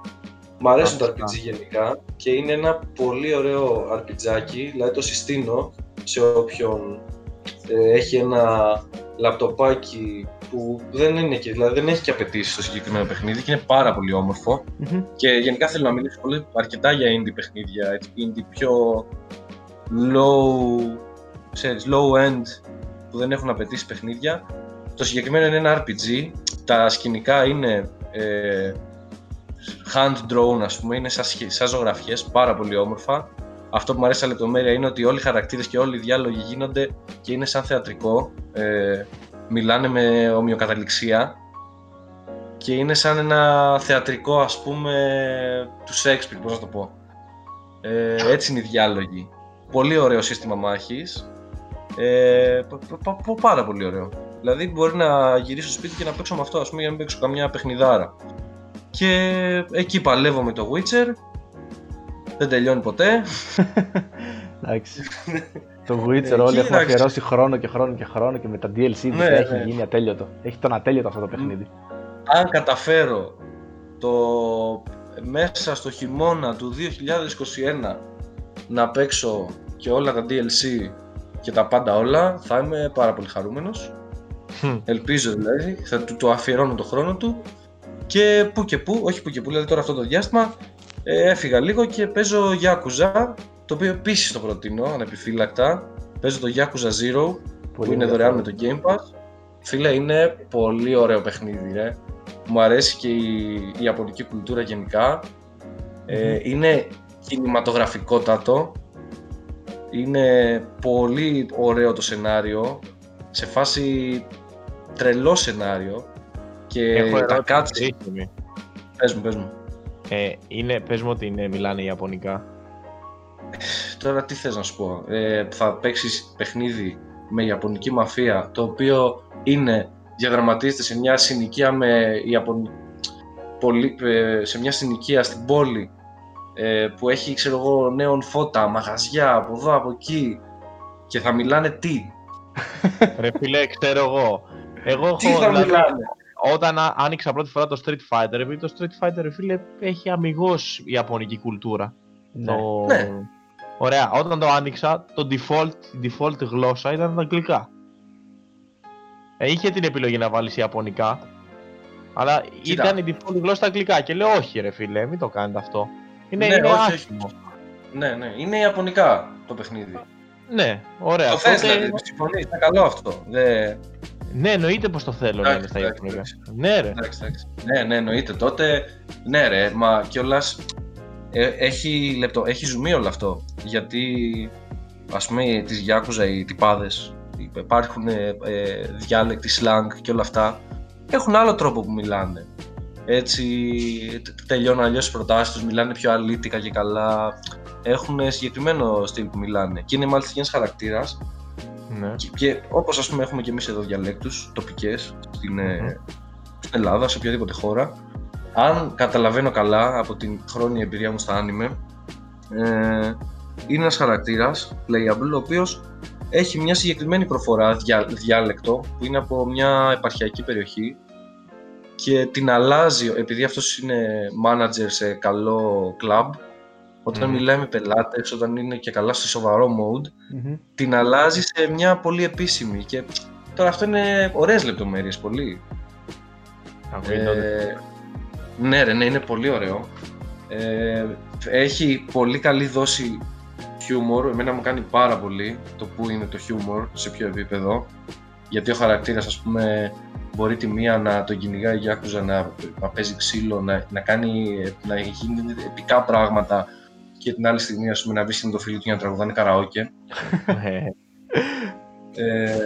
Μ' αρέσουν τα Μάλιστα. RPG γενικά και είναι ένα πολύ ωραίο RPGάκι, δηλαδή το συστήνω σε όποιον ε, έχει ένα λαπτοπάκι που δεν είναι και, δηλαδή δεν έχει και απαιτήσεις στο συγκεκριμένο παιχνίδι και είναι πάρα πολύ όμορφο. Μμμ. Και γενικά θέλω να μιλήσω πολύ αρκετά για indie παιχνίδια, έτσι, indie πιο low, ξέρεις, low end που δεν έχουν απαιτήσεις παιχνίδια. Το συγκεκριμένο είναι ένα RPG, τα σκηνικά είναι ε, hand drawn ας πούμε, είναι σαν, σχε- σαν ζωγραφιές, πάρα πολύ όμορφα. Αυτό που μου αρέσει στα λεπτομέρεια είναι ότι όλοι οι χαρακτήρες και όλοι οι διάλογοι γίνονται και είναι σαν θεατρικό. Ε, μιλάνε με ομοιοκαταληξία και είναι σαν ένα θεατρικό ας πούμε του Shakespeare, πώς να το πω. Ε, έτσι είναι οι διάλογοι. Πολύ ωραίο σύστημα μάχης. Ε, πα- πα- πα- πάρα πολύ ωραίο. Δηλαδή μπορεί να γυρίσω στο σπίτι και να παίξω με αυτό ας πούμε για να μην παίξω καμιά παιχνιδάρα. Και εκεί παλεύω με το Witcher. Δεν τελειώνει ποτέ. Εντάξει. το Witcher Εκεί, όλοι έχουμε εντάξει. αφιερώσει χρόνο και χρόνο και χρόνο και με τα DLC τους Ναι, έχει ναι. γίνει ατέλειωτο. Έχει τον ατέλειωτο αυτό το παιχνίδι. αν καταφέρω το μέσα στο χειμώνα του 2021 να παίξω και όλα τα DLC και τα πάντα όλα, θα είμαι πάρα πολύ χαρούμενος. Χμ. Ελπίζω δηλαδή, θα του το αφιερώνω το χρόνο του και που και που, όχι που και που, δηλαδή τώρα αυτό το διάστημα ε, έφυγα λίγο και παίζω Yakuza, το οποίο επίσης το προτείνω ανεπιφύλακτα. Παίζω το Yakuza Zero, που είναι δωρεάν με το Game Pass. Φίλε, είναι πολύ ωραίο παιχνίδι, ρε. Μου αρέσει και η, η ιαπωνική κουλτούρα γενικά. Ε, είναι κινηματογραφικότατο. Είναι πολύ ωραίο το σενάριο. Σε φάση τρελό σενάριο. Και Έχω τα ερώτηση. cutscenes... περίφημη. Πες μου, πες μου. Ε, είναι, πες μου ότι είναι, μιλάνε Ιαπωνικά. Τώρα τι θες να σου πω. Ε, θα παίξεις παιχνίδι με Ιαπωνική μαφία, το οποίο είναι, διαδραματίζεται σε μια συνοικία με Ιαπων... πολύ, ε, σε μια συνοικία στην πόλη ε, που έχει, ξέρω εγώ, νέων φώτα, μαγαζιά, από εδώ, από εκεί και θα μιλάνε τι; Ρε φίλε, ξέρω εγώ. Εγώ έχω, Τι θα δηλαδή, μιλάνε; Όταν α- άνοιξα πρώτη φορά το Street Fighter, επειδή το Street Fighter, ρε φίλε, έχει αμυγός Ιαπωνική κουλτούρα. Ναι. Το... Ναι. Ωραία, όταν το άνοιξα, το default, η default γλώσσα ήταν τα αγγλικά. Ε, είχε την επιλογή να βάλεις ιαπωνικά, αλλά Κοίτα. ήταν η default γλώσσα τα αγγλικά και λέω όχι ρε φίλε, μην το κάνετε αυτό. Είναι, Ναι, είναι όχι, όχι. άσχημο. Ναι, ναι. Είναι ιαπωνικά το παιχνίδι. Ναι, ωραία. το θες, τότε- δηλαδή. Συμφωνείς, είναι καλό αυτό. Δεν... Ναι, εννοείται πως το θέλω να Εντάξει, είναι στα εντάξει, ιαπωνικά. εντάξει. Ναι ρε. Εντάξει, εντάξει. Ναι, ναι, εννοείται. Τότε, ναι ρε, μα κιόλας έχει, λεπτό, έχει ζουμί όλο αυτό. Γιατί, ας πούμε, τις Γιάκουζα, οι τυπάδες, υπάρχουν ε, ε, διάλεκτοι, slang και όλα αυτά, έχουν άλλο τρόπο που μιλάνε. Έτσι, τε- τελειώνουν αλλιώς τις προτάσεις τους, μιλάνε πιο αλήτικα και καλά. Έχουν συγκεκριμένο στυλ που μιλάνε. Και είναι μάλιστα ένας χαρακτήρας. Ναι. Και, και όπως ας πούμε έχουμε και εμείς εδώ διαλέκτους τοπικές στην, ε, Μμμ. στην Ελλάδα, σε οποιαδήποτε χώρα. Αν καταλαβαίνω καλά από την χρόνια εμπειρία μου στα άνιμε, ε, είναι ένας χαρακτήρας playable, ο οποίος έχει μια συγκεκριμένη προφορά, διά, διάλεκτο, που είναι από μια επαρχιακή περιοχή και την αλλάζει, επειδή αυτός είναι manager σε καλό club, όταν Μμμ. μιλάει με πελάτες, όταν είναι και καλά σε σοβαρό mode, Μμμ. την αλλάζει σε μια πολύ επίσημη και τώρα αυτό είναι ωραίες λεπτομέρειες πολύ. Ακούγεται τότε. Ε, ναι ρε, ναι, είναι πολύ ωραίο. Ε, έχει πολύ καλή δόση χιούμορ, εμένα μου κάνει πάρα πολύ το που είναι το χιούμορ, σε ποιο επίπεδο. Γιατί ο χαρακτήρας, ας πούμε, μπορεί τη μία να τον κυνηγάει η Yakuza να, να παίζει ξύλο, να, να, κάνει, να γίνει επικά πράγματα και την άλλη στιγμή, ας πούμε, να βρίσκει με το φίλο του για να τραγουδάνε καραόκε. Ε, Ε,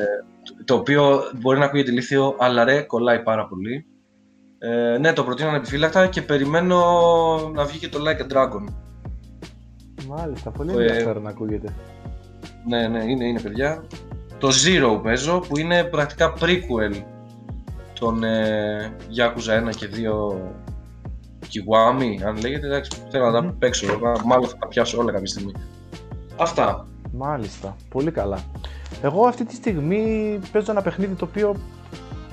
το- το οποίο μπορεί να ακούγεται ηλίθιο, αλλά ρε, κολλάει πάρα πολύ. Ε, ναι, το προτείνω ανεπιφύλακτα και περιμένω να βγει και το Like a Dragon. Μάλιστα, πολύ Ε, ενδιαφέρον να ακούγεται. Ναι, ναι, είναι, είναι παιδιά. Το Zero παίζω, που είναι πρακτικά prequel των ε, Yakuza 1 και 2 Kiwami, αν λέγεται, εντάξει, θέλω να τα Μμμ. παίξω, ε, μάλλον θα τα πιάσω όλα κάποια στιγμή. Αυτά. Μάλιστα, πολύ καλά. Εγώ αυτή τη στιγμή παίζω ένα παιχνίδι το οποίο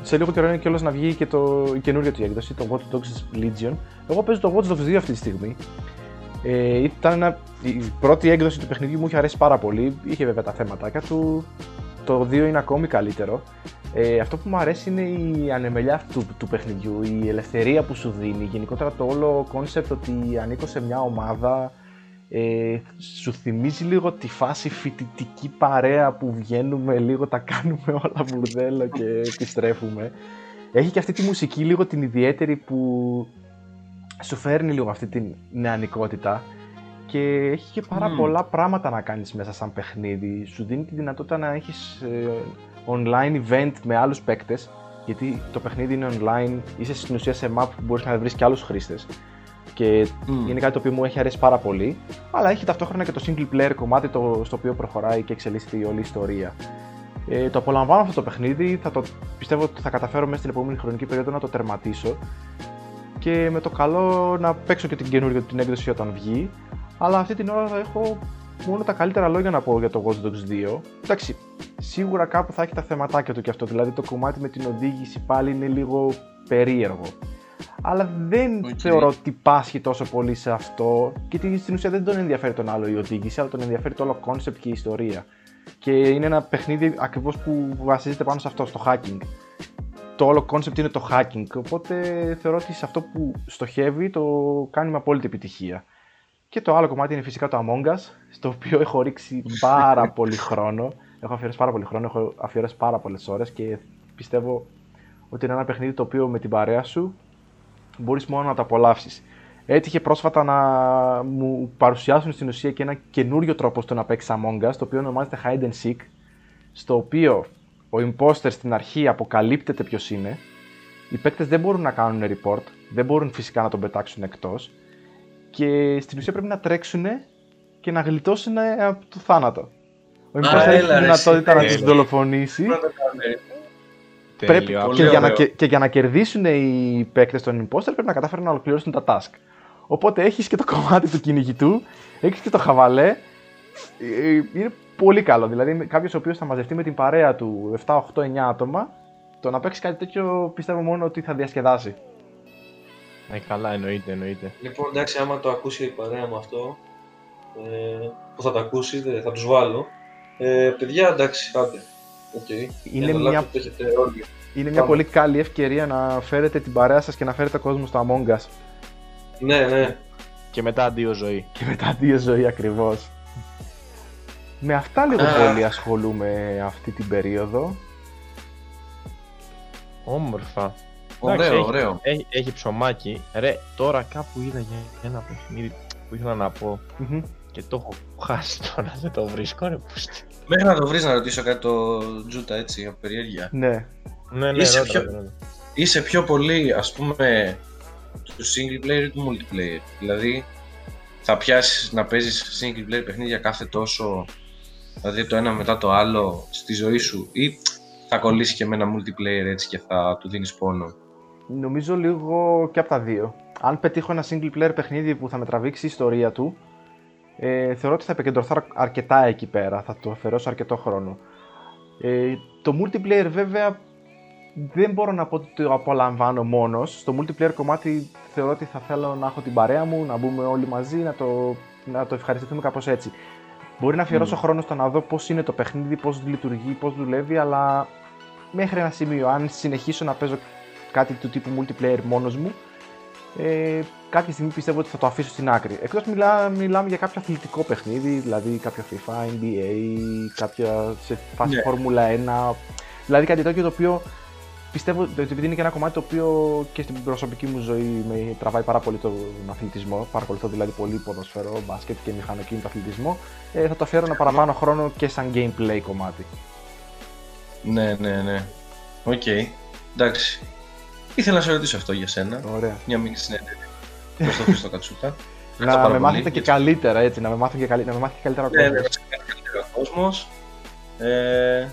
σε λίγο καιρό είναι κιόλας να βγει και το, η καινούργια του έκδοση, το Watch Dogs Legion. Εγώ παίζω το Watch Dogs 2 αυτή τη στιγμή. Ε, ήταν ένα, η πρώτη έκδοση του παιχνιδιού μου είχε αρέσει πάρα πολύ. Είχε βέβαια τα θέματάκια του. Το 2 είναι ακόμη καλύτερο. Ε, αυτό που μου αρέσει είναι η ανεμελιά του, του παιχνιδιού, η ελευθερία που σου δίνει. Γενικότερα το όλο concept ότι ανήκω σε μια ομάδα ε, σου θυμίζει λίγο τη φάση φοιτητική παρέα που βγαίνουμε λίγο, τα κάνουμε όλα μπουρδέλο και επιστρέφουμε. Έχει και αυτή τη μουσική λίγο την ιδιαίτερη που σου φέρνει λίγο αυτή την νεανικότητα και έχει και πάρα Μμμ. πολλά πράγματα να κάνεις μέσα σαν παιχνίδι. Σου δίνει τη δυνατότητα να έχεις ε, online event με άλλους παίκτες γιατί το παιχνίδι είναι online, είσαι στην ουσία σε map που μπορείς να βρεις και άλλους χρήστες και Μμ. είναι κάτι το οποίο μου έχει αρέσει πάρα πολύ, αλλά έχει ταυτόχρονα και το single player κομμάτι το, στο οποίο προχωράει και εξελίσσεται η όλη ιστορία. Ε, το απολαμβάνω αυτό το παιχνίδι, θα το, πιστεύω ότι θα καταφέρω μέσα στην επόμενη χρονική περίοδο να το τερματίσω και με το καλό να παίξω και την καινούργια την έκδοση όταν βγει, αλλά αυτή την ώρα θα έχω μόνο τα καλύτερα λόγια να πω για το Watch Dogs 2. Εντάξει, σίγουρα κάπου θα έχει τα θεματάκια του και αυτό, δηλαδή το κομμάτι με την οδήγηση πάλι είναι λίγο περίεργο. Αλλά δεν Οκ. θεωρώ ότι πάσχει τόσο πολύ σε αυτό, γιατί στην ουσία δεν τον ενδιαφέρει τον άλλο η οδήγηση, αλλά τον ενδιαφέρει το όλο concept και η ιστορία. Και είναι ένα παιχνίδι ακριβώς που βασίζεται πάνω σε αυτό, στο hacking. Το όλο concept είναι το hacking, οπότε θεωρώ ότι σε αυτό που στοχεύει το κάνει με απόλυτη επιτυχία. Και το άλλο κομμάτι είναι φυσικά το Among Us, στο οποίο έχω ρίξει πάρα πολύ χρόνο. Έχω αφιερώσει πάρα πολύ χρόνο, έχω αφιερώσει πάρα πολλές ώρες και πιστεύω ότι είναι ένα παιχνίδι το οποίο με την παρέα σου μπορείς μόνο να το απολαύσεις. Έτυχε πρόσφατα να μου παρουσιάσουν στην ουσία και ένα καινούριο τρόπο στο να παίξεις Among Us, το οποίο ονομάζεται Hide and Seek, στο οποίο ο imposter στην αρχή αποκαλύπτεται ποιος είναι. Οι παίκτες δεν μπορούν να κάνουν report, δεν μπορούν φυσικά να τον πετάξουν εκτός και στην ουσία πρέπει να τρέξουν και να γλιτώσουν από το θάνατο. Ο imposter έχεις έλα, τη ρε, δυνατότητα να εσύ. του δολοφονήσεις; Να το κάνουμε. πρέπει, τέλειο. Πολύ και, για να, ωραίο. και, και για να κερδίσουν οι παίκτες των imposter πρέπει να καταφέρουν να ολοκληρώσουν τα task. Οπότε έχεις και το κομμάτι του κυνηγητού, έχεις και το χαβαλέ. Ε, Είναι πολύ καλό. Δηλαδή κάποιος ο οποίος θα μαζευτεί με την παρέα του 7, 8, 9 άτομα, το να παίξεις κάτι τέτοιο πιστεύω μόνο ότι θα διασκεδάσει. Ε, καλά, εννοείται, εννοείται. Λοιπόν, εντάξει, άμα το ακούσει η παρέα μου αυτό, ε, που θα τα ακούσει, δεν- θα τους βάλω. Ε, παιδιά, εντάξει, άντε. Οκ. Είναι Ένα μια, laptop το έχετε όλοι. είναι μια Πάμε. πολύ καλή ευκαιρία να φέρετε την παρέα σας και να φέρετε κόσμο στο Among Us. Ναι, ναι. Και μετά αντίο ζωή. Και μετά δύο ζωή ακριβώς. Με αυτά λίγο Α. πολύ ασχολούμαι αυτή την περίοδο. Όμορφα. Ωραίο, έχει, ωραίο. Έχει, έχει ψωμάκι. Ρε, τώρα κάπου είδα για ένα παιχνίδι που ήθελα να πω Μμμ. Και το έχω χάσει τώρα, δεν το βρίσκω ρε πούστη. Μέχρι να το βρεις να ρωτήσω κάτι το Τζούτα έτσι, από περιέργεια. Ναι. Ναι, ναι, Είσαι ρώτα, πιο- ρώτα. Είσαι πιο πολύ, ας πούμε, του single player ή του multiplayer; Δηλαδή, θα πιάσεις να παίζεις single player παιχνίδια κάθε τόσο, δηλαδή το ένα μετά το άλλο στη ζωή σου ή θα κολλήσεις και με ένα multiplayer έτσι και θα του δίνεις πόνο; Νομίζω λίγο και από τα δύο. Αν πετύχω ένα single player παιχνίδι που θα με τραβήξει η ιστορία του, ε, θεωρώ ότι θα επικεντρωθώ αρ- αρκετά εκεί πέρα, θα το αφαιρώσω αρκετό χρόνο. Ε, το multiplayer βέβαια δεν μπορώ να πω ότι το απολαμβάνω μόνος. Στο multiplayer κομμάτι θεωρώ ότι θα θέλω να έχω την παρέα μου, να μπούμε όλοι μαζί, να το, να το ευχαριστηθούμε κάπως έτσι. Μπορεί να αφιερώσω Μμ. χρόνο στο να δω πώς είναι το παιχνίδι, πώς λειτουργεί, πώς δουλεύει, αλλά μέχρι ένα σημείο, αν συνεχίσω να παίζω κάτι του τύπου multiplayer μόνος μου, ε, κάποια στιγμή πιστεύω ότι θα το αφήσω στην άκρη. Εκτός μιλά, μιλάμε για κάποιο αθλητικό παιχνίδι, δηλαδή κάποιο FIFA, NBA, κάποια σε φάση Ναι. Φόρμουλα 1, δηλαδή κάτι τέτοιο το οποίο πιστεύω ότι επειδή είναι και ένα κομμάτι το οποίο και στην προσωπική μου ζωή με τραβάει πάρα πολύ τον αθλητισμό, παρακολουθώ δηλαδή πολύ ποδοσφαιρό, μπάσκετ και μηχανοκίνητο αθλητισμό, ε, θα το αφιέρω ένα παραπάνω χρόνο και σαν gameplay κομμάτι. Ναι, ναι, ναι. Οκ. Εντάξει. Ήθελα να σε ρωτήσω αυτό για σένα. Ωραία. Μια μικρή συνέντευξη. Προς τον Χρήστο Κατσούτα. Ευχαριστώ να πάρα με πολύ μάθετε και για τις- καλύτερα έτσι, να με μάθουν και, καλύ... να με μάθει και καλύτερα ο Ναι, ναι, κόσμος. να σε κάνει καλύτερο ο κόσμος. Ε,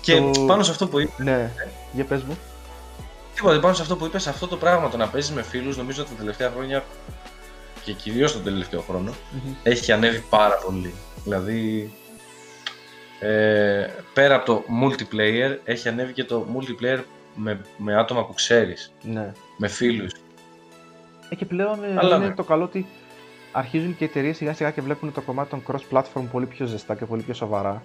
και Το- πάνω σε αυτό που είπες, Ναι, για πες μου. τίποτα, πάνω σε αυτό που είπες, αυτό το πράγμα το να παίζεις με φίλους, νομίζω ότι τα τελευταία χρόνια και κυρίως τον τελευταίο χρόνο, έχει ανέβει πάρα πολύ. Δηλαδή, ε, πέρα από το multiplayer, έχει ανέβει και το multiplayer με, με άτομα που ξέρεις, Ναι. με φίλους. Ε, και πλέον ε, Αλλά είναι ναι. το καλό ότι αρχίζουν και οι εταιρείες σιγά σιγά και βλέπουν το κομμάτι των cross-platform πολύ πιο ζεστά και πολύ πιο σοβαρά.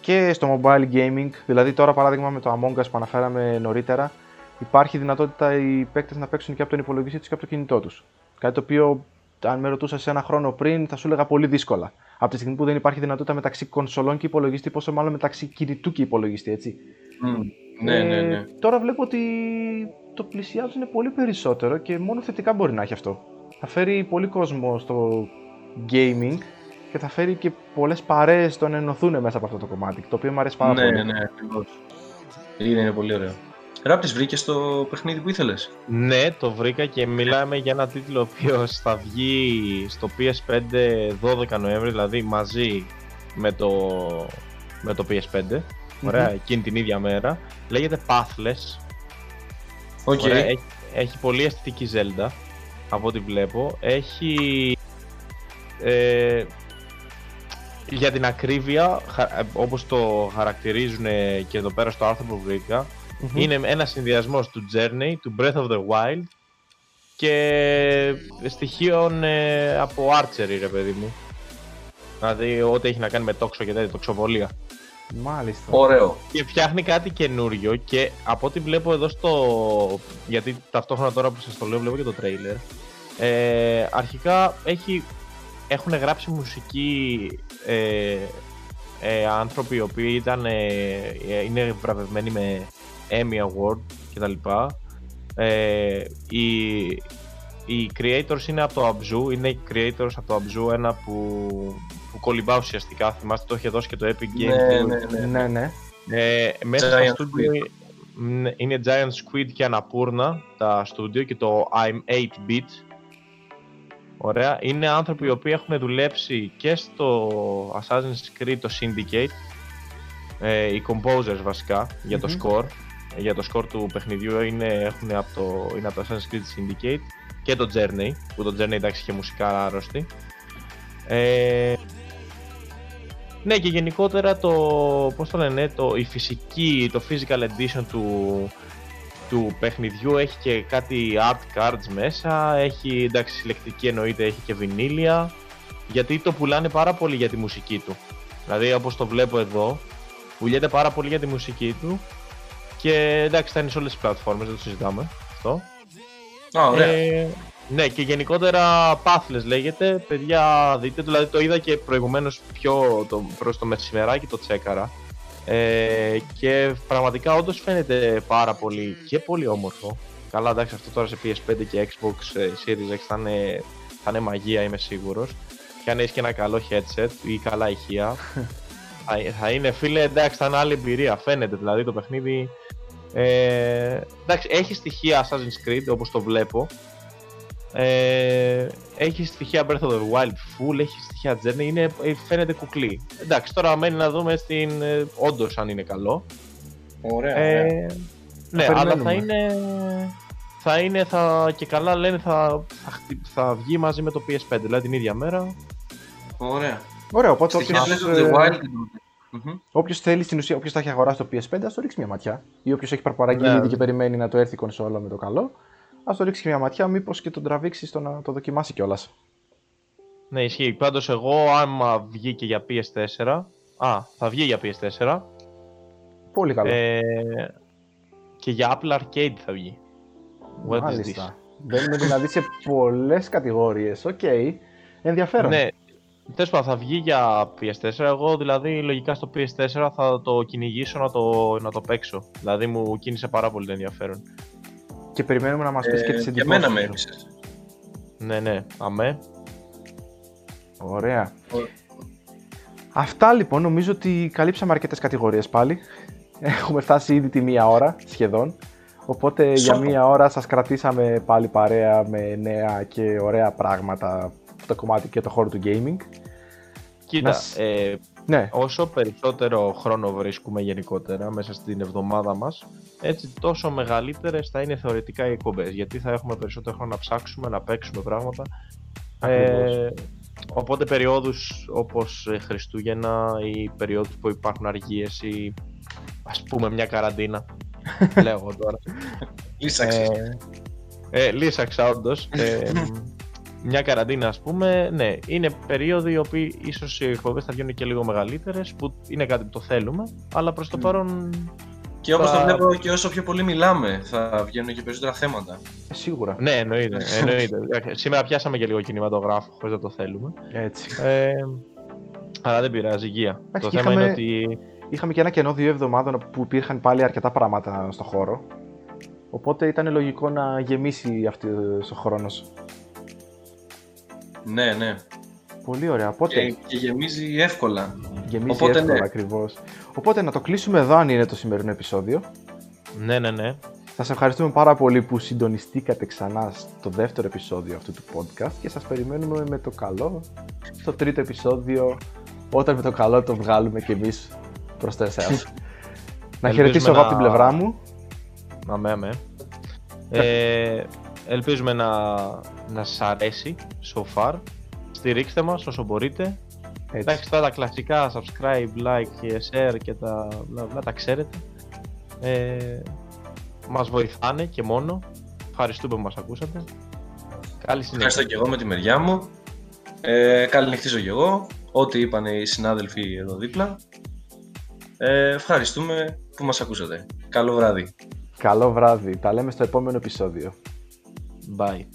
Και στο mobile gaming, δηλαδή τώρα παράδειγμα με το Among Us που αναφέραμε νωρίτερα, υπάρχει δυνατότητα οι παίκτες να παίξουν και από τον υπολογιστή τους και από το κινητό τους. Κάτι το οποίο, αν με ρωτούσες σε ένα χρόνο πριν, θα σου έλεγα πολύ δύσκολα. Από τη στιγμή που δεν υπάρχει δυνατότητα μεταξύ κονσολών και υπολογιστή, πόσο μάλλον μεταξύ κινητού και υπολογιστή, έτσι. Μμ, Ναι, ναι, ναι. Ε, τώρα βλέπω ότι το πλησιάζουν πολύ περισσότερο και μόνο θετικά μπορεί να έχει αυτό. Θα φέρει πολύ κόσμο στο gaming και θα φέρει και πολλές παρέες το να ενωθούν μέσα από αυτό το κομμάτι, το οποίο μου αρέσει πάρα ναι, πολύ. ναι, ακριβώς. Είναι, είναι πολύ ωραίο. Ράπτης, βρήκες το παιχνίδι που ήθελες; Ναι, το βρήκα και μιλάμε για ένα τίτλο ο οποίος θα βγει στο PS5 12 Νοέμβρη, δηλαδή μαζί με το, με το PS5. Ωραία, εκείνη την ίδια μέρα. Λέγεται Pathless. OK. Ωραία, έχει, έχει πολύ αισθητική Zelda, από ό,τι βλέπω. Έχει... Ε, για την ακρίβεια, χα- ε, όπως το χαρακτηρίζουν και εδώ πέρα στο άρθρο που βρήκα, Μμμ. είναι ένας συνδυασμός του Journey, του Breath of the Wild και στοιχείων ε, από archery, ρε παιδί μου. Δηλαδή, ό,τι έχει να κάνει με τόξο και τέτοια, τοξοβολία. Μάλιστα. Ωραίο. Και φτιάχνει κάτι καινούριο και από ό,τι βλέπω εδώ στο... Γιατί ταυτόχρονα τώρα που σας το λέω βλέπω και το τρέιλερ. Ε, αρχικά έχει... έχουν γράψει μουσική ε, ε, άνθρωποι οι οποίοι ήταν, ε, ε, είναι βραβευμένοι με Emmy Award κτλ. Ε, οι, οι creators είναι από το Abzu, είναι οι creators από το Abzu, ένα που, που κολυμπά ουσιαστικά, θυμάστε το είχε δώσει και το Epic Games. Ναι, ναι, ναι. Ναι, ναι. Ε, μέσα Giant στα studio είναι- είναι Giant Squid και Annapurna τα studio και το I'm 8-bit. Ωραία. Είναι άνθρωποι οι οποίοι έχουν δουλέψει και στο Assassin's Creed το Syndicate. Ε, οι composers βασικά για το Μμμ. score. Ε, Για το score του παιχνιδιού είναι, έχουν από το, είναι από το Assassin's Creed Syndicate και το Journey, που το Journey εντάξει είχε μουσικά άρρωστη. Ε, ναι και γενικότερα το, πώς το λένε, το, η φυσική, το physical edition του, του παιχνιδιού έχει και κάτι art cards μέσα, έχει εντάξει συλλεκτική εννοείται, έχει και βινίλια. γιατί το πουλάνε πάρα πολύ για τη μουσική του. Δηλαδή, όπως το βλέπω εδώ, πουλιέται πάρα πολύ για τη μουσική του και εντάξει, θα είναι σε όλες τις πλατφόρμες, δεν το συζητάμε αυτό. Α, ωραία. Ε, ναι, και γενικότερα Pathless λέγεται. Παιδιά, δείτε, δηλαδή το είδα και προηγουμένως πιο το, προς το μεσημεράκι το τσέκαρα. Ε, και πραγματικά όντως φαίνεται πάρα πολύ και πολύ όμορφο. Καλά, εντάξει, αυτό τώρα σε PS5 και Xbox ε, Series X θα είναι, θα είναι μαγεία, είμαι σίγουρος. Και αν έχεις και ένα καλό headset ή καλά ηχεία, θα, θα είναι φίλε, εντάξει, θα είναι άλλη εμπειρία. Φαίνεται δηλαδή το παιχνίδι. Ε, εντάξει, έχει στοιχεία Assassin's Creed όπως το βλέπω. Ε, έχεις στοιχεία Breath of the Wild full, έχεις στοιχεία Journey, είναι, ε, φαίνεται κουκλί. Εντάξει, τώρα μένει να δούμε στην, ε, όντως αν είναι καλό. Ωραία, Ε, ωραία. ναι, Θα αλλά θα περιμένουμε. είναι, θα είναι θα, και καλά λένε θα, θα, χτυ- θα βγει μαζί με το PS5, δηλαδή την ίδια μέρα. Ωραία. Ωραία, οπότε Στοιχεία όποιος, Breath of the ε, Wild. Μμμ. όποιος θέλει στην ουσία, όποιος θα έχει αγοράσει το PS5, ας το ρίξει μια ματιά. Ή όποιος έχει παραπαραγγείλει Ναι. ήδη και περιμένει να το έρθει η κονσόλα με το καλό, ας το ρίξεις και μια ματιά, μήπως και τον τραβήξεις στο να το δοκιμάσει κιόλας. Ναι, ισχύει. Πάντως εγώ άμα βγει και για PS4, α, θα βγει για PS4, Πολύ καλό. ε, και για Apple Arcade θα βγει. What is this? Μάλιστα. Μπαίνουμε δηλαδή σε πολλές κατηγορίες. Οκ. Ενδιαφέρον. Ναι, τέλος πάντων θα βγει για PS4. Εγώ δηλαδή λογικά στο PS4 θα το κυνηγήσω να το, να το παίξω. Δηλαδή μου κίνησε πάρα πολύ το ενδιαφέρον. Και περιμένουμε να μας πεις και τις Ε, εντυπώσεις Για μένα με σου. έπεισες. Ναι, ναι, αμέ. Ωραία. Ωραία. Αυτά λοιπόν, νομίζω ότι καλύψαμε αρκετές κατηγορίες πάλι. Έχουμε φτάσει ήδη τη μία ώρα σχεδόν. Οπότε για Σώπα. μία ώρα σας κρατήσαμε πάλι παρέα με νέα και ωραία πράγματα στο κομμάτι και το χώρο του gaming. Κοίτα, Να σ- ε, Ναι, όσο περισσότερο χρόνο βρίσκουμε γενικότερα μέσα στην εβδομάδα μας, έτσι τόσο μεγαλύτερες θα είναι θεωρητικά οι εκπομπές, γιατί θα έχουμε περισσότερο χρόνο να ψάξουμε, να παίξουμε πράγματα. Ακριβώς. Ε, οπότε περιόδους όπως ε, Χριστούγεννα ή περιόδους που υπάρχουν αργίες ή ας πούμε μια καραντίνα, λέω εγώ τώρα. Λύσαξες. Ε, ε, λύσαξα όντως. Ε, μια καραντίνα ας πούμε, ναι, είναι περίοδοι οι οποίοι ίσως οι εκπομπές θα βγαίνουν και λίγο μεγαλύτερες, που είναι κάτι που το θέλουμε, αλλά προς το παρόν Και όπως θα- το βλέπω και όσο πιο πολύ μιλάμε θα βγαίνουν και περισσότερα θέματα. ε, σίγουρα. Ναι, εννοείται. εννοείται. Σήμερα πιάσαμε και λίγο κινηματογράφο χωρίς να το θέλουμε. Έτσι. Ε, αλλά δεν πειράζει, υγεία. Εντάξει, το και θέμα είχαμε- είναι ότι. Είχαμε και ένα κενό δύο εβδομάδων που υπήρχαν πάλι αρκετά πράγματα στο χώρο. Οπότε ήταν λογικό να γεμίσει αυτός ο χρόνος. Ναι, ναι. Πολύ ωραία. Οπότε Και, και γεμίζει εύκολα. γεμίζει οπότε εύκολα ναι. ακριβώς. Οπότε να το κλείσουμε εδώ αν είναι το σημερινό επεισόδιο. Ναι, ναι, ναι. Σας ευχαριστούμε πάρα πολύ που συντονιστήκατε ξανά στο δεύτερο επεισόδιο αυτού του podcast και σας περιμένουμε με το καλό στο τρίτο επεισόδιο όταν με το καλό το βγάλουμε κι εμείς προς το εσάς. να Ελπίζουμε χαιρετήσω εγώ από την να- πλευρά μου. Αμέ, αμέ. Ε, ελπίζουμε να, να σας αρέσει so far. Στηρίξτε μας όσο μπορείτε. Έτσι. Εντάξει, τώρα τα κλασικά subscribe, like και share και τα, μπλα, μπλα, τα ξέρετε. Ε, μας βοηθάνε και μόνο. Ευχαριστούμε που μας ακούσατε. Καλή συνέχεια. Ευχαριστώ και εγώ με τη μεριά μου. Ε, καληνυχτίζω και εγώ. Ό,τι είπαν οι συνάδελφοι εδώ δίπλα. Ε, ευχαριστούμε που μας ακούσατε. Καλό βράδυ. Καλό βράδυ. Τα λέμε στο επόμενο επεισόδιο. Bye.